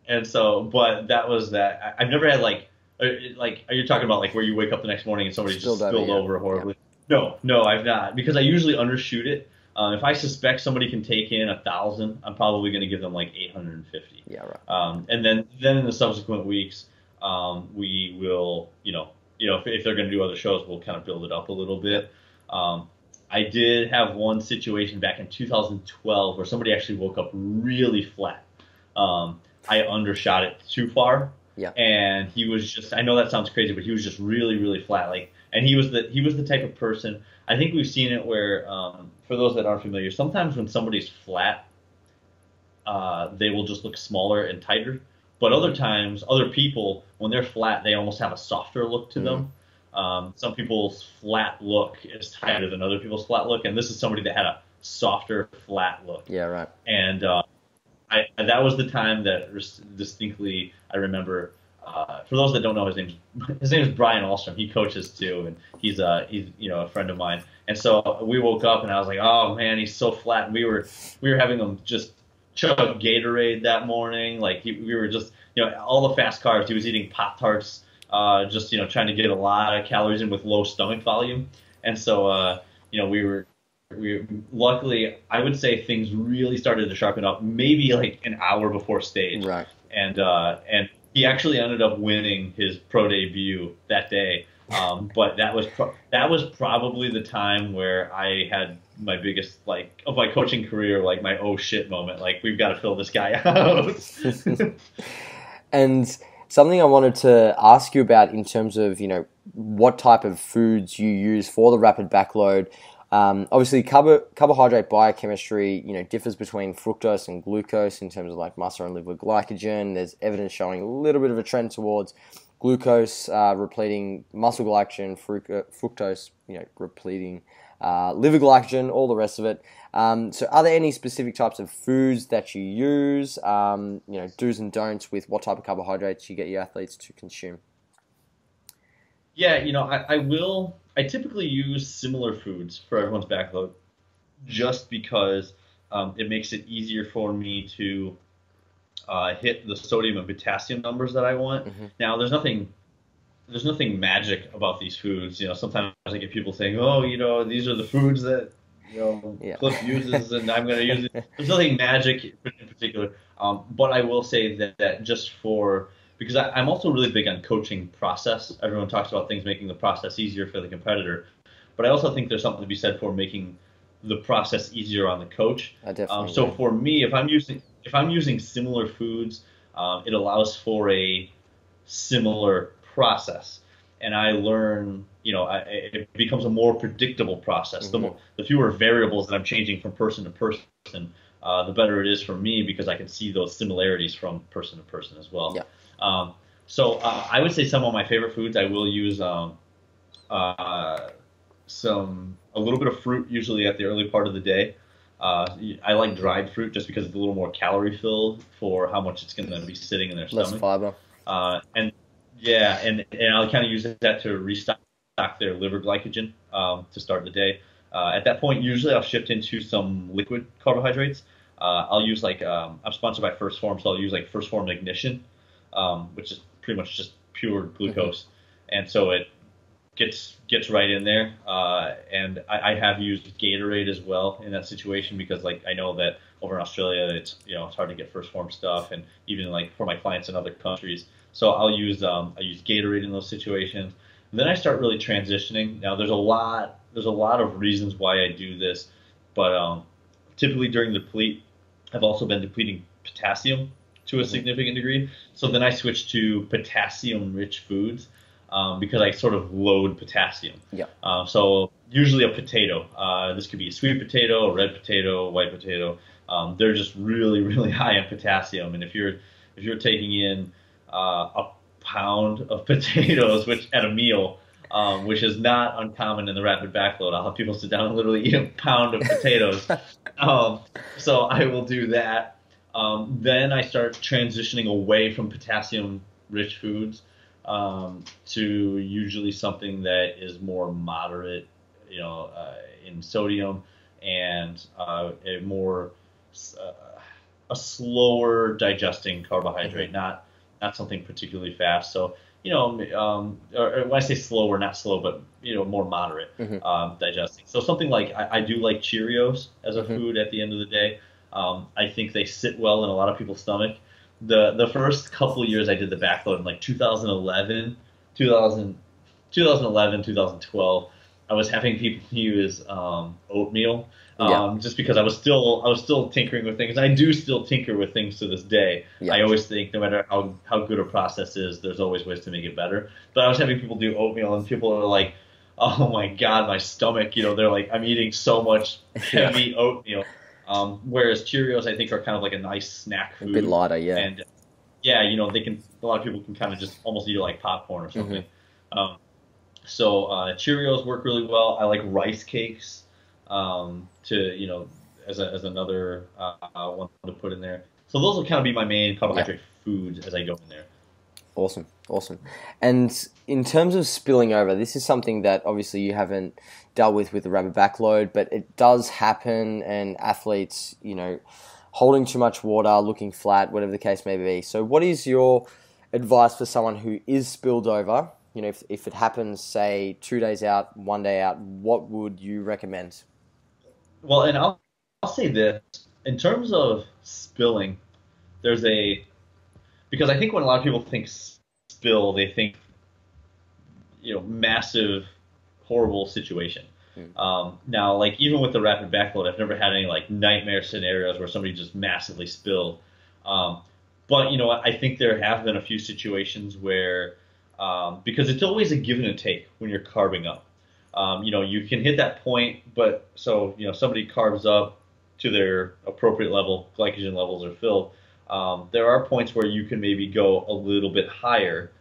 and so but that was that. I've never had like uh, like are you talking about like where you wake up the next morning and somebody just spilled over horribly? Yeah. No, no, I've not because I usually undershoot it. Um, if I suspect somebody can take in a thousand, I'm probably going to give them like 850. Yeah, right. Um, and then then in the subsequent weeks, um, we will you know you know, if, if they're going to do other shows, we'll kind of build it up a little bit. Um, I did have one situation back in 2012 where somebody actually woke up really flat. Um, I undershot it too far. Yeah. And he was just I know that sounds crazy, but he was just really, really flat. Like and he was the he was the type of person I think we've seen it where um, for those that aren't familiar, sometimes when somebody's flat, uh, they will just look smaller and tighter. But other times, other people, when they're flat, they almost have a softer look to mm them. Um, some people's flat look is tighter than other people's flat look, and this is somebody that had a softer, flat look. Yeah, right. And uh, I, that was the time that distinctly I remember. Uh, for those that don't know, his name *laughs* his name is Brian Alstrom. He coaches too, and he's uh he's you know a friend of mine. And so we woke up, and I was like, oh man, he's so flat. And we were we were having him just chug Gatorade that morning. Like he, we were just, you know, all the fast carbs. He was eating Pop Tarts, uh, just you know, trying to get a lot of calories in with low stomach volume. And so, uh, you know, we were, we luckily, I would say things really started to sharpen up maybe like an hour before stage. Right. And uh, and he actually ended up winning his pro debut that day. Um, but that was pro- that was probably the time where I had my biggest like of my coaching career, like my oh shit moment. Like we've got to fill this guy *laughs* out. *laughs* and something I wanted to ask you about in terms of you know what type of foods you use for the rapid backload. Um, obviously, carbo- carbohydrate biochemistry, you know, differs between fructose and glucose in terms of like muscle and liver glycogen. There's evidence showing a little bit of a trend towards glucose uh, repleting muscle glycogen, fructose, you know, repleting uh, liver glycogen, all the rest of it. Um, so, are there any specific types of foods that you use? Um, you know, do's and don'ts with what type of carbohydrates you get your athletes to consume. Yeah, you know, I, I will. I typically use similar foods for everyone's backload, just because um, it makes it easier for me to uh, hit the sodium and potassium numbers that I want. Mm-hmm. Now, there's nothing there's nothing magic about these foods. You know, sometimes I get people saying, "Oh, you know, these are the foods that you know yeah. Cliff uses, and I'm going to use it." *laughs* There's nothing magic in particular, um, but I will say that, that just for because I, am also really big on coaching process. Everyone talks about things making the process easier for the competitor, but I also think there's something to be said for making the process easier on the coach. I definitely. Um, so for me, if I'm using if I'm using similar foods, um, it allows for a similar process, and I learn. You know, I, it becomes a more predictable process. Mm-hmm. The, more, the fewer variables that I'm changing from person to person, uh, the better it is for me because I can see those similarities from person to person as well. Yeah. Um, so uh, I would say some of my favorite foods. I will use um, uh, some a little bit of fruit usually at the early part of the day. Uh, I like dried fruit just because it's a little more calorie filled for how much it's going to be sitting in their stomach. Less fiber. Uh, and yeah, and and I'll kind of use that to restock their liver glycogen um, to start the day. Uh, at that point, usually I'll shift into some liquid carbohydrates. Uh, I'll use like um, I'm sponsored by 1st Phorm, so I'll use like 1st Phorm Ignition um, which is pretty much just pure glucose, mm-hmm. and so it gets gets right in there. Uh, and I, I, have used Gatorade as well in that situation because like I know that over in Australia it's you know it's hard to get 1st Phorm stuff, and even like for my clients in other countries. So I'll use um, I use Gatorade in those situations. And then I start really transitioning. Now there's a lot there's a lot of reasons why I do this, but um, typically during the deplete, I've also been depleting potassium to a mm-hmm. significant degree. So then I switch to potassium rich foods um, because I sort of load potassium. Yeah. Uh, so usually a potato. Uh, this could be a sweet potato, a red potato, a white potato. Um, they're just really, *laughs* really high in potassium. And if you're if you're taking in uh, a pound of *laughs* potatoes, which at a meal, um, which is not uncommon in the rapid backload. I'll have people sit down and literally eat a pound of potatoes. *laughs* um, so I will do that. Um, then I start transitioning away from potassium rich foods um, to usually something that is more moderate, you know, uh, in sodium and uh, a more uh, a slower digesting carbohydrate, not not something particularly fast. So you know, um, or, or, when I say slower, not slow, but you know, more moderate mm-hmm. um, digesting. So something like I, I, do like Cheerios as a mm-hmm. food at the end of the day. Um, I think they sit well in a lot of people's stomach. The the first couple of years I did the backload in like 2011, 2000, 2011, 2012. I was having people *laughs* use um, oatmeal um, yeah. just because I was still I was still tinkering with things. I do still tinker with things to this day. Yeah. I always think no matter how how good a process is, there's always ways to make it better. But I was having people do oatmeal, and people are like, "Oh my god, my stomach!" You know, they're like, "I'm eating so much *laughs* heavy yeah. oatmeal." Um, whereas Cheerios, I think, are kind of like a nice snack food. A bit lighter, yeah. And yeah, you know, they can. A lot of people can kind of just almost eat it like popcorn or something. Mm-hmm. Um, so uh, Cheerios work really well. I like rice cakes um, to you know as a, as another uh, one to put in there. So those will kind of be my main carbohydrate yeah. foods as I go in there. Awesome, awesome. And in terms of spilling over, this is something that obviously you haven't dealt with with the rapid backload, but it does happen, and athletes, you know, holding too much water, looking flat, whatever the case may be. So, what is your advice for someone who is spilled over? You know, if, if it happens, say, two days out, one day out, what would you recommend? Well, and I'll, I'll say this in terms of spilling, there's a because I think when a lot of people think spill, they think you know massive horrible situation. Mm. Um, now, like even with the rapid backload, I've never had any like nightmare scenarios where somebody just massively spilled. Um, but you know, I think there have been a few situations where um, because it's always a give and a take when you're carbing up. Um, you know, you can hit that point, but so you know somebody carves up to their appropriate level, glycogen levels are filled. Um, there are points where you can maybe go a little bit higher,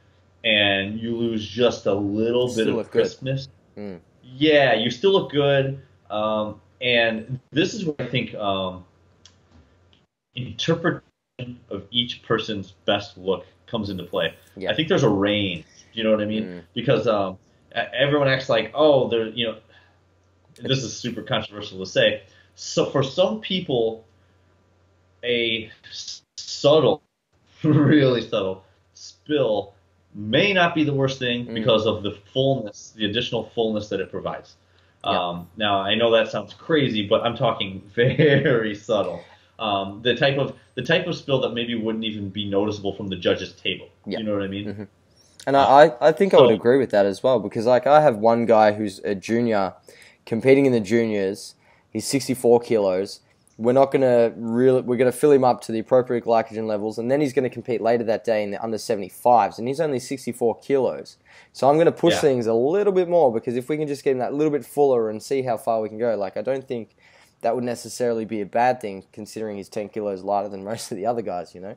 and you lose just a little Still bit of crispness. Mm. Yeah, you still look good. Um, and this is where I think um, interpretation of each person's best look comes into play. Yeah. I think there's a range. You know what I mean? Mm. Because um, everyone acts like, oh, there, you know, this is super controversial to say. So for some people, a subtle, *laughs* really subtle spill may not be the worst thing Mm. because of the fullness, the additional fullness that it provides. Yeah. Um, now I know that sounds crazy, but I'm talking *laughs* very subtle. Um, the type of the type of spill that maybe wouldn't even be noticeable from the judge's table. Yeah. You know what I mean? Mhm. And I, I, I think I would agree with that as well because like I have one guy who's a junior competing in the juniors. He's 64 kilos. We're not gonna really. We're gonna fill him up to the appropriate glycogen levels, and then he's gonna compete later that day in the under 75s, and he's only 64 kilos. So I'm gonna push Yeah. things a little bit more because if we can just get him that little bit fuller and see how far we can go, like I don't think that would necessarily be a bad thing considering he's 10 kilos lighter than *laughs* most of the other guys. You know.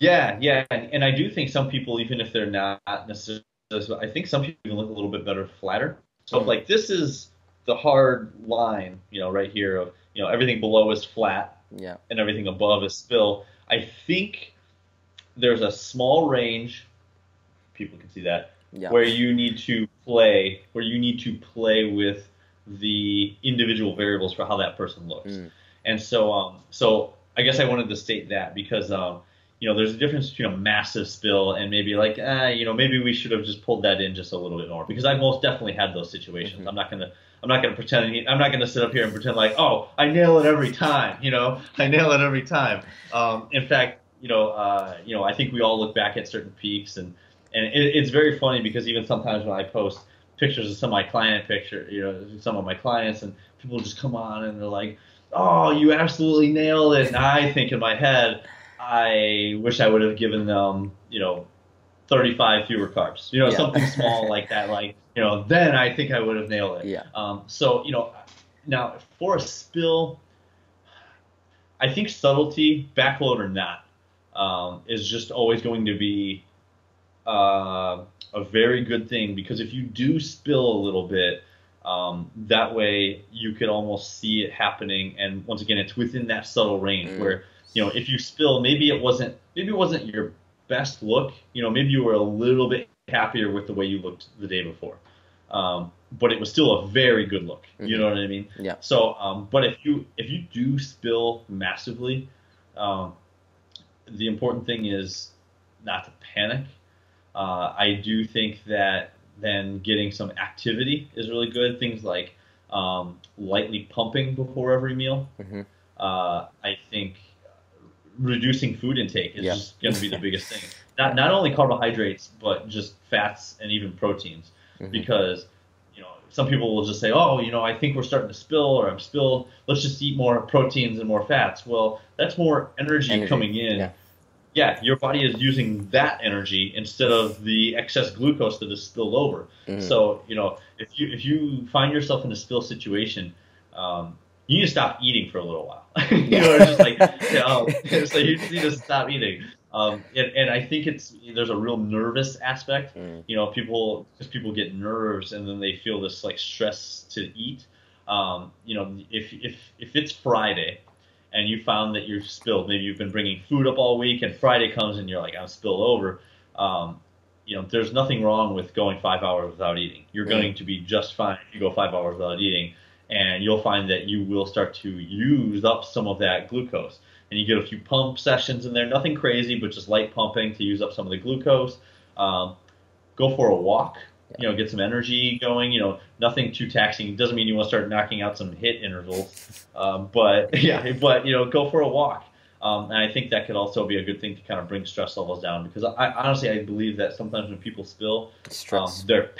Yeah, yeah, and, and I do think some people, even if they're not necessarily, I think some people look a little bit better flatter. So Mhm. like this is the hard line, you know, right here of you know everything below is flat Yeah. and everything above is spill. I think there's a small range. People can see that Yeah. where you need to play, where you need to play with the individual variables for how that person looks. Mm. And so, um, so I guess I wanted to state that because, um, you know, there's a difference between a massive spill and maybe like, ah, you know, maybe we should have just pulled that in just a little bit more because I've most definitely had those situations. Mhm. I'm not gonna, I'm not gonna pretend, I'm not gonna sit up here and pretend like, oh, I nail it every time. You know, *laughs* I nail it every time. Um, in fact, you know, uh, you know, I think we all look back at certain peaks and and it, it's very funny because even sometimes when I post pictures of some of my client picture, you know, some of my clients, and people just come on and they're like, "Oh, you absolutely nailed it!" And I think in my head, I wish I would have given them, you know, 35 fewer carbs, you know, Yeah. something small *laughs* like that. Like, you know, then I think I would have nailed it. Yeah. Um, so, you know, now for a spill, I think subtlety, backload or not, um, is just always going to be uh, a very good thing because if you do spill a little bit, um, that way you could almost see it happening. And once again, it's within that subtle range Mm. where you know if you spill, maybe it wasn't maybe it wasn't your best look. You know, maybe you were a little bit happier with the way you looked the day before. Um, but it was still a very good look. You Mhm. know what I mean? Yeah. So, um, but if you if you do spill massively, um, the important thing is not to panic. Uh, I do think that then getting some activity is really good. Things like um, lightly pumping before every meal. Mhm. Uh, I think reducing food intake is Yeah. just going to be the *laughs* biggest thing. Not not only carbohydrates, but just fats and even proteins Mhm. because you know some people will just say, oh, you know, I think we're starting to spill or I'm spilled. Let's just eat more proteins and more fats. Well, that's more energy, Energy, coming in. yeah. Yeah, your body is using that energy instead of the excess glucose that is spilled over. Mhm. So you know, if you if you find yourself in a spill situation, um, you need to stop eating for a little while. *laughs* you know, it's just like *laughs* you know, so you need to stop eating. Um, and, and I think it's there's a real nervous aspect Mm. you know people because people get nerves and then they feel this like stress to eat um, you know if if if it's friday and you found that you've spilled maybe you've been bringing food up all week and friday comes and you're like i'm spilled over um, you know there's nothing wrong with going five hours without eating you're Mm. going to be just fine if you go five hours without eating and you'll find that you will start to use up some of that glucose and you get a few pump sessions in there nothing crazy but just light pumping to use up some of the glucose um, go for a walk. You know, get some energy going. You know, nothing too taxing. It doesn't mean you want to start knocking out some HIIT intervals, *laughs* um, but *laughs* yeah, but you know, go for a walk. Um, and I think that could also be a good thing to kind of bring stress levels down because I honestly I believe that sometimes when people spill, um, their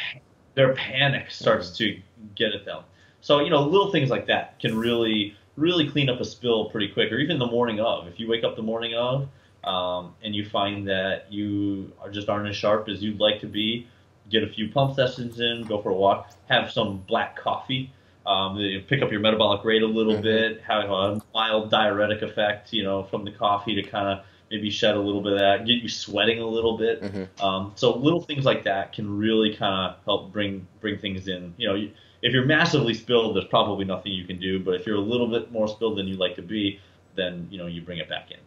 their panic starts mm-hmm. to get at them. So you know little things like that can really really clean up a spill pretty quick, or even the morning of. If you wake up the morning of um, and you find that you are just aren't as sharp as you'd like to be, get a few pump sessions in, go for a walk, have some black coffee. Um, pick up your metabolic rate a little mm-hmm. bit, have a mild diuretic effect, you know, from the coffee to kind of maybe shed a little bit of that, get you sweating a little bit. Mm-hmm. Um, so little things like that can really kind of help bring bring things in. You know, if you're massively spilled, there's probably nothing you can do. But if you're a little bit more spilled than you'd like to be, then you know you bring it back in.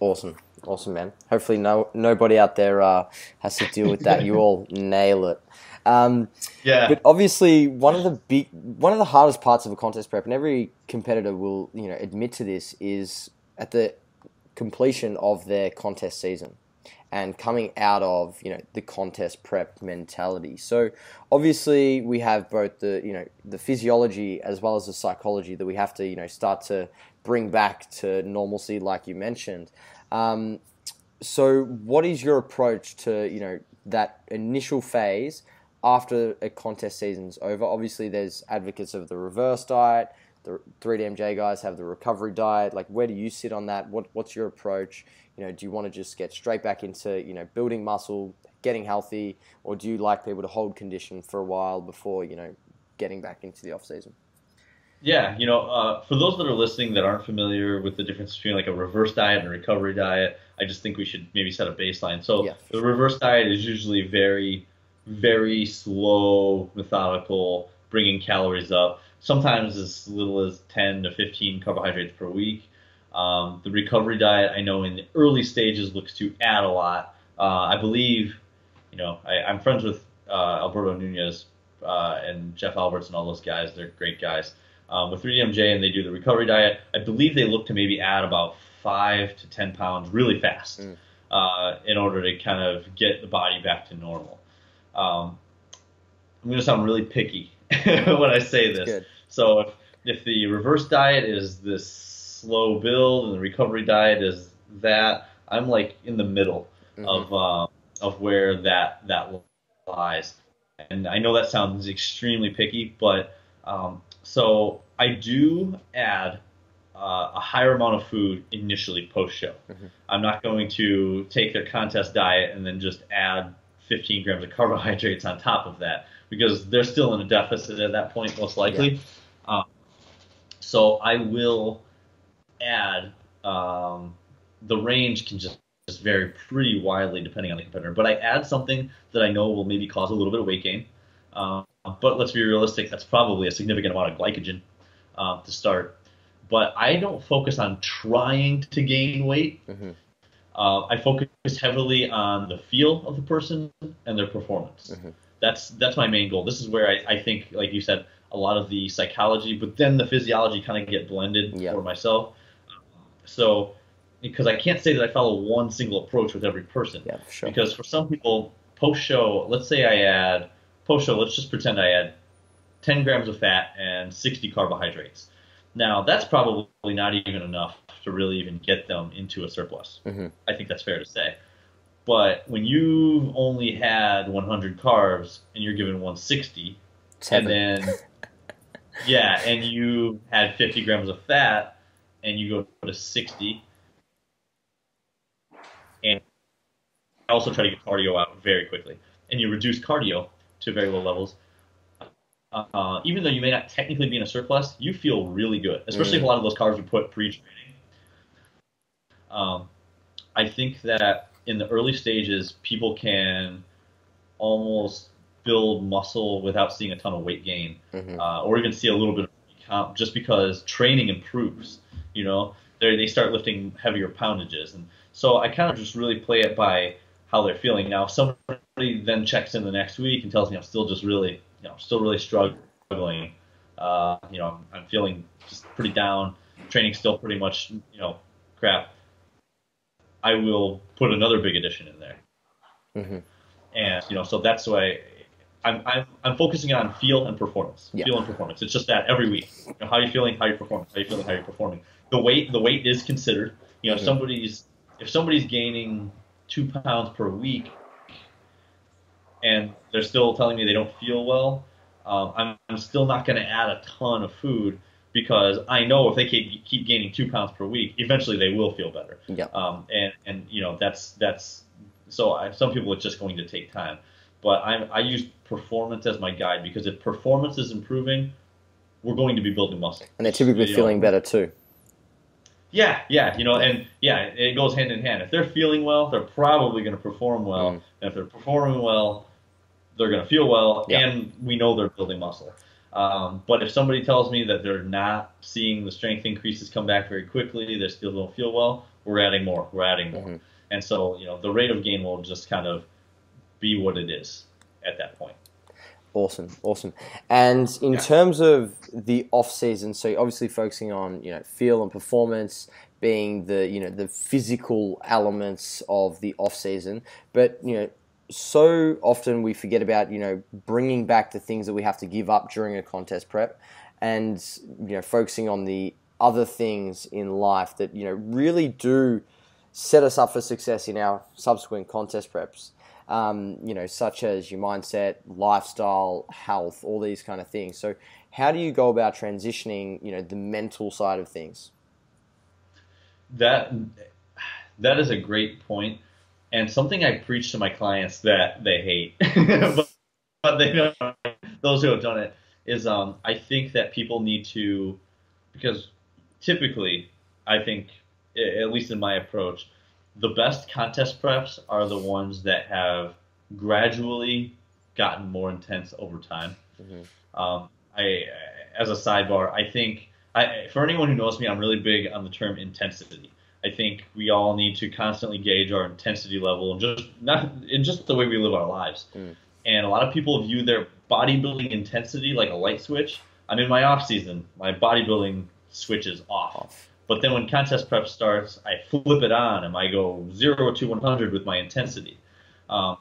Awesome, awesome, man. Hopefully, no nobody out there uh, has to deal with that. you all *laughs* nail it. Um, yeah. But obviously, one of the big, one of the hardest parts of a contest prep, and every competitor will, you know, admit to this, is at the completion of their contest season and coming out of you know the contest prep mentality. So obviously we have both the you know the physiology as well as the psychology that we have to you know start to bring back to normalcy, like you mentioned. Um, so what is your approach to you know that initial phase after a contest season's over? Obviously, there's advocates of the reverse diet. The 3DMJ guys have the recovery diet. Like, where do you sit on that? What, what's your approach? You know, do you want to just get straight back into you know building muscle, getting healthy, or do you like people to hold condition for a while before you know getting back into the off season? Yeah, you know, uh, for those that are listening that aren't familiar with the difference between like a reverse diet and a recovery diet, I just think we should maybe set a baseline. So yeah, the sure. reverse diet is usually very, very slow, methodical, bringing calories up. Sometimes as little as 10 to 15 carbohydrates per week. Um, the recovery diet, I know in the early stages looks to add a lot. Uh, I believe, you know, I, am friends with uh, Alberto Nunez uh, and Jeff Alberts and all those guys. They're great guys um, with 3DMJ and they do the recovery diet, I believe they look to maybe add about five to 10 pounds really fast mm. uh, in order to kind of get the body back to normal. Um, I'm going to sound really picky *laughs* when I say this. So if, if the reverse diet is this slow build and the recovery diet is that, I'm like in the middle mm-hmm. of uh, of where that that lies. And I know that sounds extremely picky, but um, so I do add uh, a higher amount of food initially post show. Mm-hmm. I'm not going to take their contest diet and then just add 15 grams of carbohydrates on top of that because they're still in a deficit at that point, most likely. Yeah. Um, so I will add um, the range can just, just vary pretty widely depending on the competitor, but I add something that I know will maybe cause a little bit of weight gain. Um, but let's be realistic, that's probably a significant amount of glycogen uh, to start. But I don't focus on trying to gain weight. Mm-hmm. Uh, I focus heavily on the feel of the person and their performance. Mm-hmm. That's that's my main goal. This is where I, I think, like you said, a lot of the psychology, but then the physiology kind of get blended yep. for myself. So, because I can't say that I follow one single approach with every person. Yeah, sure. Because for some people, post show, let's say I add post show, let's just pretend I add 10 grams of fat and 60 carbohydrates. Now, that's probably not even enough to really even get them into a surplus. Mm-hmm. I think that's fair to say. But when you've only had 100 carbs and you're given 160, Seven. and then, *laughs* yeah, and you had 50 grams of fat and you go to 60, and also try to get cardio out very quickly, and you reduce cardio, to very low levels, uh, even though you may not technically be in a surplus, you feel really good, especially mm. if a lot of those carbs are put pre-training. Um, I think that in the early stages, people can almost build muscle without seeing a ton of weight gain, mm-hmm. uh, or even see a little bit of just because training improves. You know, they they start lifting heavier poundages, and so I kind of just really play it by how they're feeling. Now, if somebody then checks in the next week and tells me I'm still just really, you know, still really struggling, uh, you know, I'm feeling just pretty down, training still pretty much, you know, crap. I will put another big addition in there. Mm-hmm. And you know, so that's why I'm, I'm I'm focusing on feel and performance. Yeah. Feel and performance. It's just that every week. You know, how are you feeling? How are you performing? How are you feeling? How are you performing? The weight the weight is considered You know, Mhm. somebody's if somebody's gaining two pounds per week, and they're still telling me they don't feel well, um, I'm, I'm still not going to add a ton of food because I know if they keep keep gaining two pounds per week, eventually they will feel better. Yeah. Um, and and you know that's that's so I, some people it's just going to take time, but I I use performance as my guide because if performance is improving, we're going to be building muscle. And they're typically You know, feeling better too. Yeah, yeah, you know, and yeah, it goes hand in hand. If they're feeling well, they're probably going to perform well, Mm. and if they're performing well, they're going to feel well, Yeah. and we know they're building muscle. Um, but if somebody tells me that they're not seeing the strength increases come back very quickly, they still don't feel well, we're adding more. We're adding more, Mhm. and so you know the rate of gain will just kind of be what it is at that point. Awesome, awesome. And in Yeah. terms of the off season, so you're obviously focusing on you know feel and performance being the you know the physical elements of the off season, but you know so often we forget about you know bringing back the things that we have to give up during a contest prep, and you know focusing on the other things in life that you know really do set us up for success in our subsequent contest preps um, you know, such as your mindset, lifestyle, health, all these kind of things. So, how do you go about transitioning, you know, the mental side of things? That that is a great point, and something I preach to my clients that they hate, *laughs* but, but they know those who have done it is um, I think that people need to because typically I think at least in my approach the best contest preps are the ones that have gradually gotten more intense over time. Mhm. Um, I, as a sidebar, I think I, for anyone who knows me, I'm really big on the term intensity. I think we all need to constantly gauge our intensity level and just not in just the way we live our lives. Mm. And a lot of people view their bodybuilding intensity like a light switch. I'm in my off season. My bodybuilding switch is off. Off. But then when contest prep starts, I flip it on and I go zero to 100 with my intensity. Um,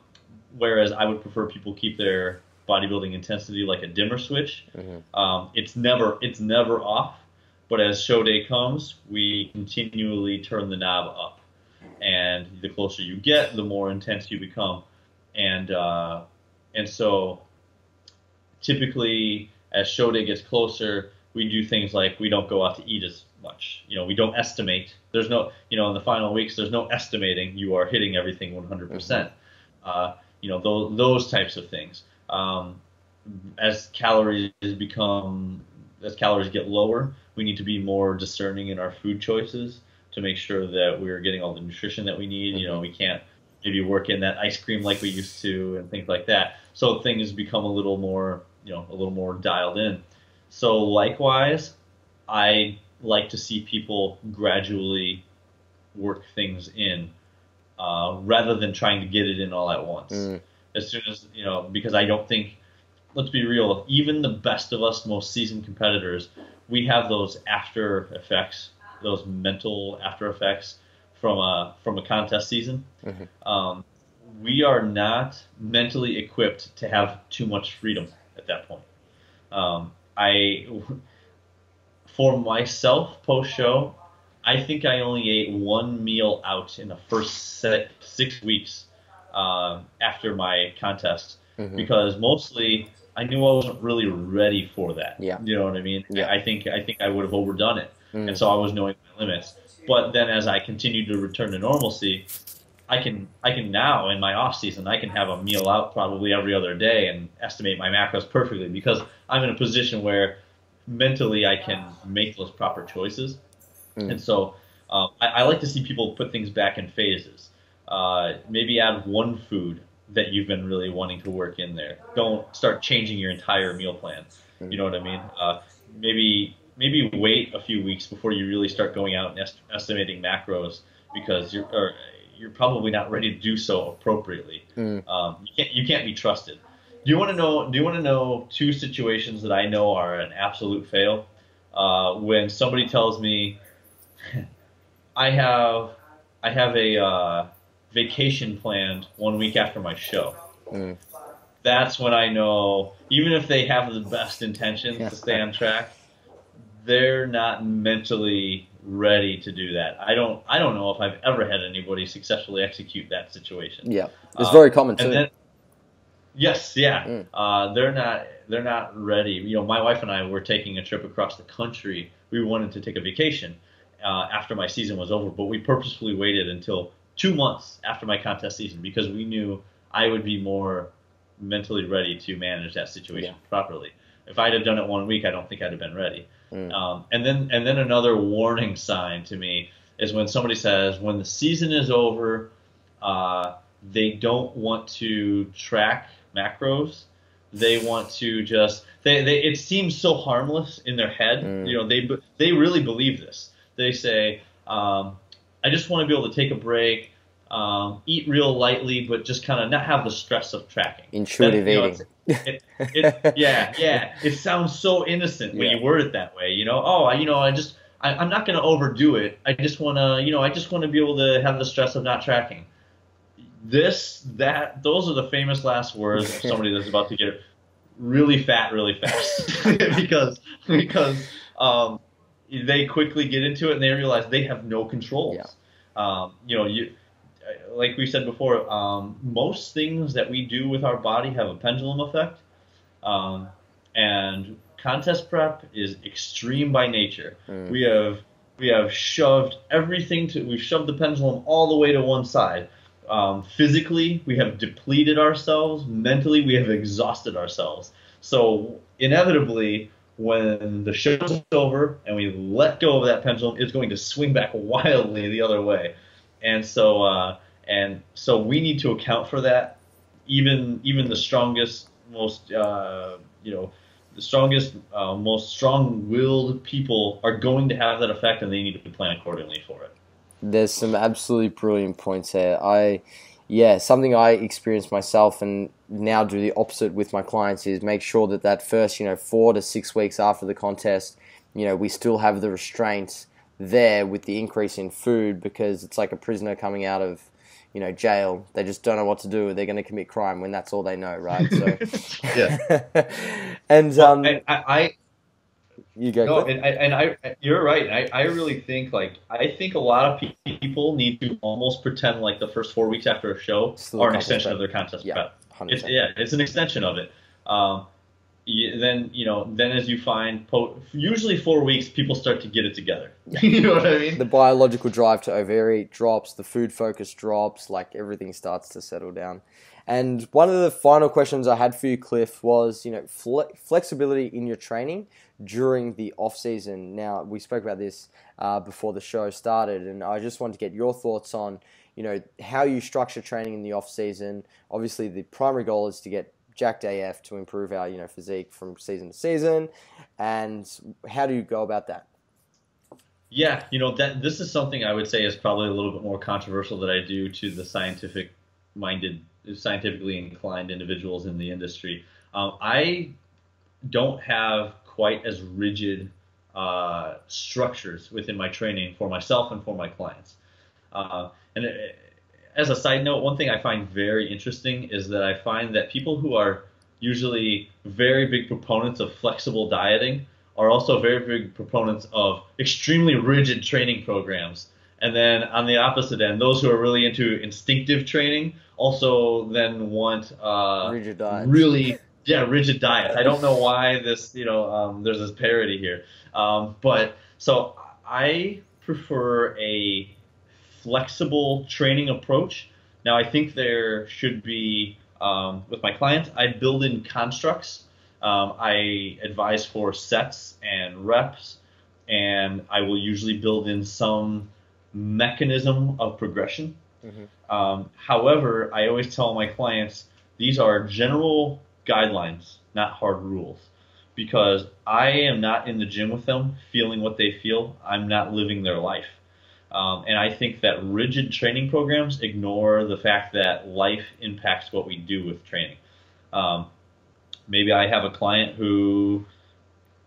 whereas I would prefer people keep their bodybuilding intensity like a dimmer switch. Mhm. Um, it's never it's never off, but as show day comes, we continually turn the knob up, and the closer you get, the more intense you become, and uh, and so typically as show day gets closer, we do things like we don't go out to eat as much. You know, we don't estimate. There's no, you know, in the final weeks, there's no estimating. You are hitting everything 100%. percent Uh, you know, those those types of things. Um, as calories become, as calories get lower, we need to be more discerning in our food choices to make sure that we're getting all the nutrition that we need. You know, we can't maybe work in that ice cream like we used to and things like that. So things become a little more, you know, a little more dialed in. So likewise, I like to see people gradually work things in uh, rather than trying to get it in all at once. Mm. As soon as you know, because I don't think. Let's be real. Even the best of us, most seasoned competitors, we have those after effects, those mental after effects from a from a contest season. Mhm. Um, we are not mentally equipped to have too much freedom at that point. Um, I, for myself, post show, I think I only ate one meal out in the first set, six weeks uh, after my contest Mhm. because mostly I knew I wasn't really ready for that. Yeah. You know what I mean? Yeah. I think I think I would have overdone it, Mm. and so I was knowing my limits. But then as I continued to return to normalcy, I can I can now in my off season I can have a meal out probably every other day and estimate my macros perfectly because I'm in a position where mentally I can make those proper choices. Mm. And so um, I, I like to see people put things back in phases. Uh, maybe add one food that you've been really wanting to work in there. Don't start changing your entire meal plan. You know what I mean? Uh, maybe maybe wait a few weeks before you really start going out and est- estimating macros because you're or you're probably not ready to do so appropriately. Mm. Um, you can't you can't be trusted. Do you want to know? Do you want to know two situations that I know are an absolute fail? Uh, when somebody tells me, *laughs* I have I have a uh, vacation planned one week after my show. Mm. That's when I know, even if they have the best intentions to stay on track, they're not mentally ready to do that. I don't I don't know if I've ever had anybody successfully execute that situation. Yeah, it's very common Uh, and too. then- yes, yeah. Mm. Uh, they're not they're not ready. You know, my wife and I were taking a trip across the country. We wanted to take a vacation uh, after my season was over, but we purposefully waited until two months after my contest season because we knew I would be more mentally ready to manage that situation properly. If I'd have done it one week, I don't think I'd have been ready. Mm. Um, and then and then another warning sign to me is when somebody says when the season is over, uh, they don't want to track macros. They want to just they, they it seems so harmless in their head. Mm. You know they they really believe this. They say um, I just want to be able to take a break. Um, eat real lightly, but just kind of not have the stress of tracking. Intuitive That, you know, it, it, *laughs* yeah, yeah. It sounds so innocent when Yeah. you word it that way. You know, oh, I, you know, I just, I, I'm not going to overdo it. I just want to, you know, I just want to be able to have the stress of not tracking. This, that, those are the famous last words of *laughs* somebody that's about to get really fat really fast *laughs* *laughs* because because um, they quickly get into it and they realize they have no controls. Yeah. Um, you know, you like we said before, um, most things that we do with our body have a pendulum effect, um, and contest prep is extreme by nature. Mm. We have we have shoved everything to we've shoved the pendulum all the way to one side. Um, physically, we have depleted ourselves. Mentally, we have exhausted ourselves. So inevitably, when the show's over and we let go of that pendulum, it's going to swing back *laughs* wildly the other way. And so, uh, and so we need to account for that. Even even the strongest, most uh, you know, the strongest, uh, most strong-willed people are going to have that effect, and they need to plan accordingly for it. There's some absolutely brilliant points there. I, yeah, something I experienced myself and now do the opposite with my clients is make sure that that first, you know, four to six weeks after the contest, you know, we still have the restraints there with the increase in food because it's like a prisoner coming out of, you know, jail. They just don't know what to do. They're going to commit crime when that's all they know, right? So, *laughs* Yeah. *laughs* and um, and I, I you go. No, and, and I, you're right. I, I really think like I think a lot of pe- people need to almost pretend like the first four weeks after a show Still are an extension prep. of their contest Yeah, prep. It's, yeah, it's an extension of it. Um, you, then you know, then as you find, po- usually four weeks, people start to get it together. *laughs* you know what I mean? the biological drive to overeat drops, the food focus drops, like everything starts to settle down. And one of the final questions I had for you, Cliff, was you know fle- flexibility in your training during the off season. Now we spoke about this uh, before the show started, and I just wanted to get your thoughts on you know how you structure training in the off season. Obviously, the primary goal is to get jacked AF to improve our you know physique from season to season, and how do you go about that? Yeah, you know that this is something I would say is probably a little bit more controversial that I do to the scientific minded, scientifically inclined individuals in the industry. Um, I don't have quite as rigid uh, structures within my training for myself and for my clients. Uh, and it, as a side note, one thing I find very interesting is that I find that people who are usually very big proponents of flexible dieting are also very big proponents of extremely rigid training programs. And then on the opposite end, those who are really into instinctive training also then want uh, Rigid diets. really yeah rigid diets. I don't know why this you know um, there's this parody here, um, but so I prefer a flexible training approach. Now I think there should be um, with my clients I build in constructs. Um, I advise for sets and reps, and I will usually build in some mechanism of progression. Mhm. Um, however, I always tell my clients these are general guidelines, not hard rules, because I am not in the gym with them feeling what they feel. I'm not living their life. Um, and I think that rigid training programs ignore the fact that life impacts what we do with training. Um, maybe I have a client who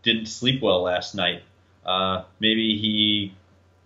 didn't sleep well last night. Uh, maybe he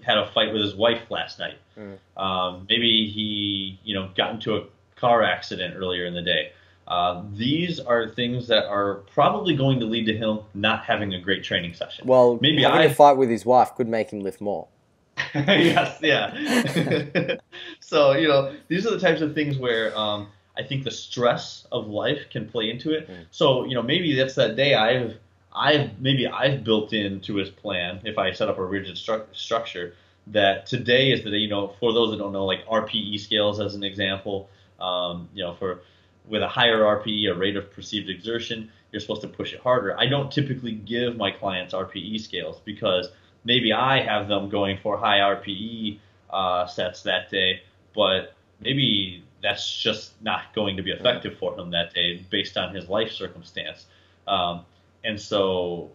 had a fight with his wife last night. Mm. Um, maybe he, you know, got into a car accident earlier in the day. Uh, these are things that are probably going to lead to him not having a great training session. Well, Maybe having I- a fight with his wife could make him lift more. *laughs* yes, yeah. *laughs* so you know, these are the types of things where um, I think the stress of life can play into it. Mm. So you know, maybe that's that day I've I've maybe I've built into his plan if I set up a rigid stru- structure that today is the day. You know, for those that don't know, like RPE scales as an example. Um, you know, for with a higher RPE, a rate of perceived exertion, you're supposed to push it harder. I don't typically give my clients RPE scales because maybe I have them going for high RPE uh, sets that day, but maybe that's just not going to be effective for him that day based on his life circumstance. Um, and so,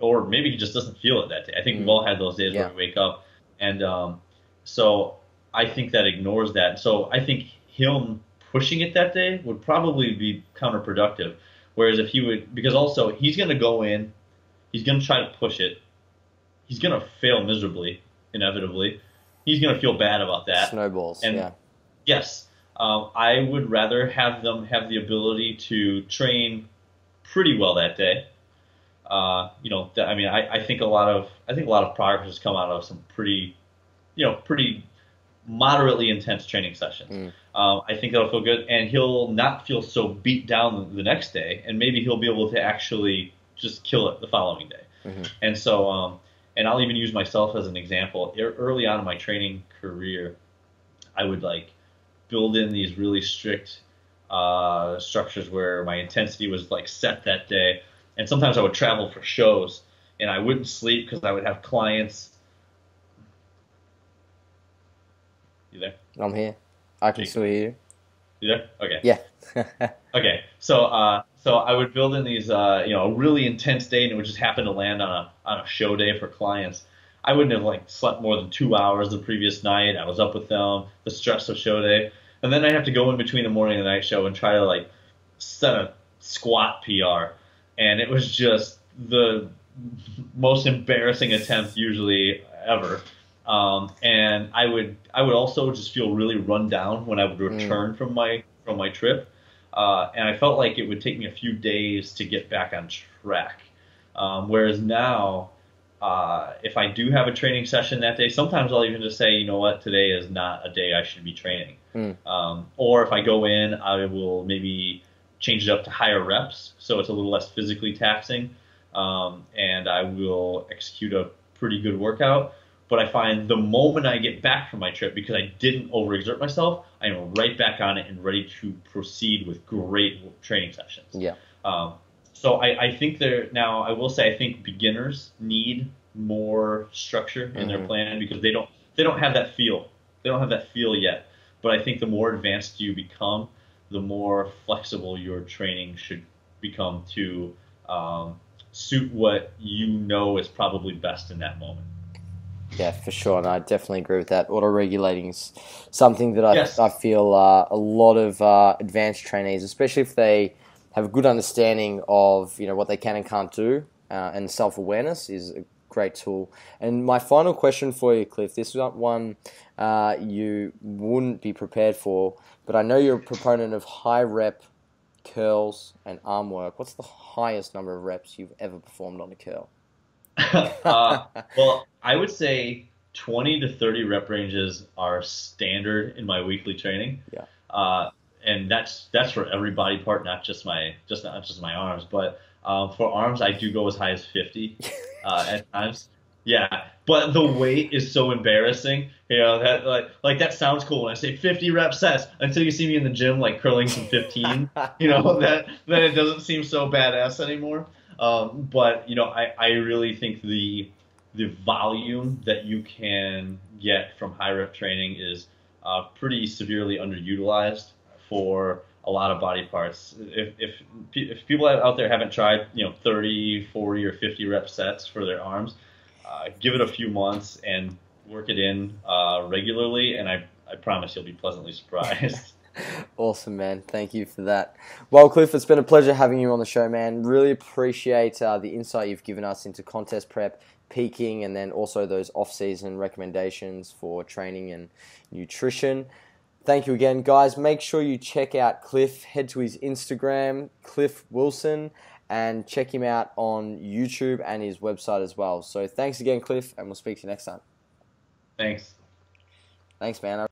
or maybe he just doesn't feel it that day. I think we've Mm. all had those days Yeah. where we wake up, and um, so I think that ignores that. So I think him pushing it that day would probably be counterproductive. Whereas if he would, because also he's going to go in, he's going to try to push it, he's going to fail miserably, inevitably. He's going to feel bad about that. Snowballs. And- yeah. Yes, um, I would rather have them have the ability to train pretty well that day. Uh, you know, I mean, I, I think a lot of I think a lot of progress has come out of some pretty, you know, pretty moderately intense training sessions. Mm. Um, I think that'll feel good, and he'll not feel so beat down the next day, and maybe he'll be able to actually just kill it the following day. Mhm. And so, um, and I'll even use myself as an example. Early on in my training career, I would like build in these really strict uh, structures where my intensity was like set that day, and sometimes I would travel for shows, and I wouldn't sleep because I would have clients. You there? I'm here. I can still hear you. You there? Okay. Yeah. *laughs* Okay, so uh, so I would build in these, uh, you know, a really intense day, and it would just happen to land on a on a show day for clients. I wouldn't have like slept more than two hours the previous night. I was up with them, the stress of show day, and then I'd have to go in between the morning and the night show and try to like set a squat PR, and it was just the most embarrassing attempt usually ever. Um, and I would I would also just feel really run down when I would return from my from my trip, uh, and I felt like it would take me a few days to get back on track. Um, whereas now, uh, if I do have a training session that day, sometimes I'll even just say, you know what, today is not a day I should be training. Mm. Um, or if I go in, I will maybe change it up to higher reps, so it's a little less physically taxing, um, and I will execute a pretty good workout. But I find the moment I get back from my trip, because I didn't overexert myself, I am right back on it and ready to proceed with great training sessions. Yeah. Um, so I, I think there now I will say I think beginners need more structure in their Mhm. plan because they don't they don't have that feel. They don't have that feel yet. But I think the more advanced you become, the more flexible your training should become to um, suit what you know is probably best in that moment. Yeah, for sure, and I definitely agree with that. Auto regulating is something that I, Yes. I feel uh, a lot of uh, advanced trainees, especially if they have a good understanding of you know what they can and can't do, uh, and self awareness is a great tool. And my final question for you, Cliff, this is not one uh, you wouldn't be prepared for, but I know you're a proponent of high rep curls and arm work. What's the highest number of reps you've ever performed on a curl? *laughs* uh, well, I would say 20 to 30 rep ranges are standard in my weekly training. Yeah. Uh, and that's that's for every body part, not just my just not just my arms, but um, for arms I do go as high as 50 *laughs* uh, at times. Yeah, but the weight is so embarrassing. You know that like like that sounds cool when I say 50 rep sets until you see me in the gym like curling some 15. *laughs* you know that then it doesn't seem so badass anymore. Um, but you know, I, I really think the the volume that you can get from high rep training is uh, pretty severely underutilized for a lot of body parts. If, if if people out there haven't tried, you know, 30, 40, or 50 rep sets for their arms, uh, give it a few months and work it in uh, regularly, and I I promise you'll be pleasantly surprised. *laughs* Awesome, man. Thank you for that. Well, Cliff, it's been a pleasure having you on the show, man. Really appreciate uh, the insight you've given us into contest prep, peaking, and then also those off season recommendations for training and nutrition. Thank you again, guys. Make sure you check out Cliff. Head to his Instagram, Cliff Wilson, and check him out on YouTube and his website as well. So thanks again, Cliff, and we'll speak to you next time. Thanks. Thanks, man.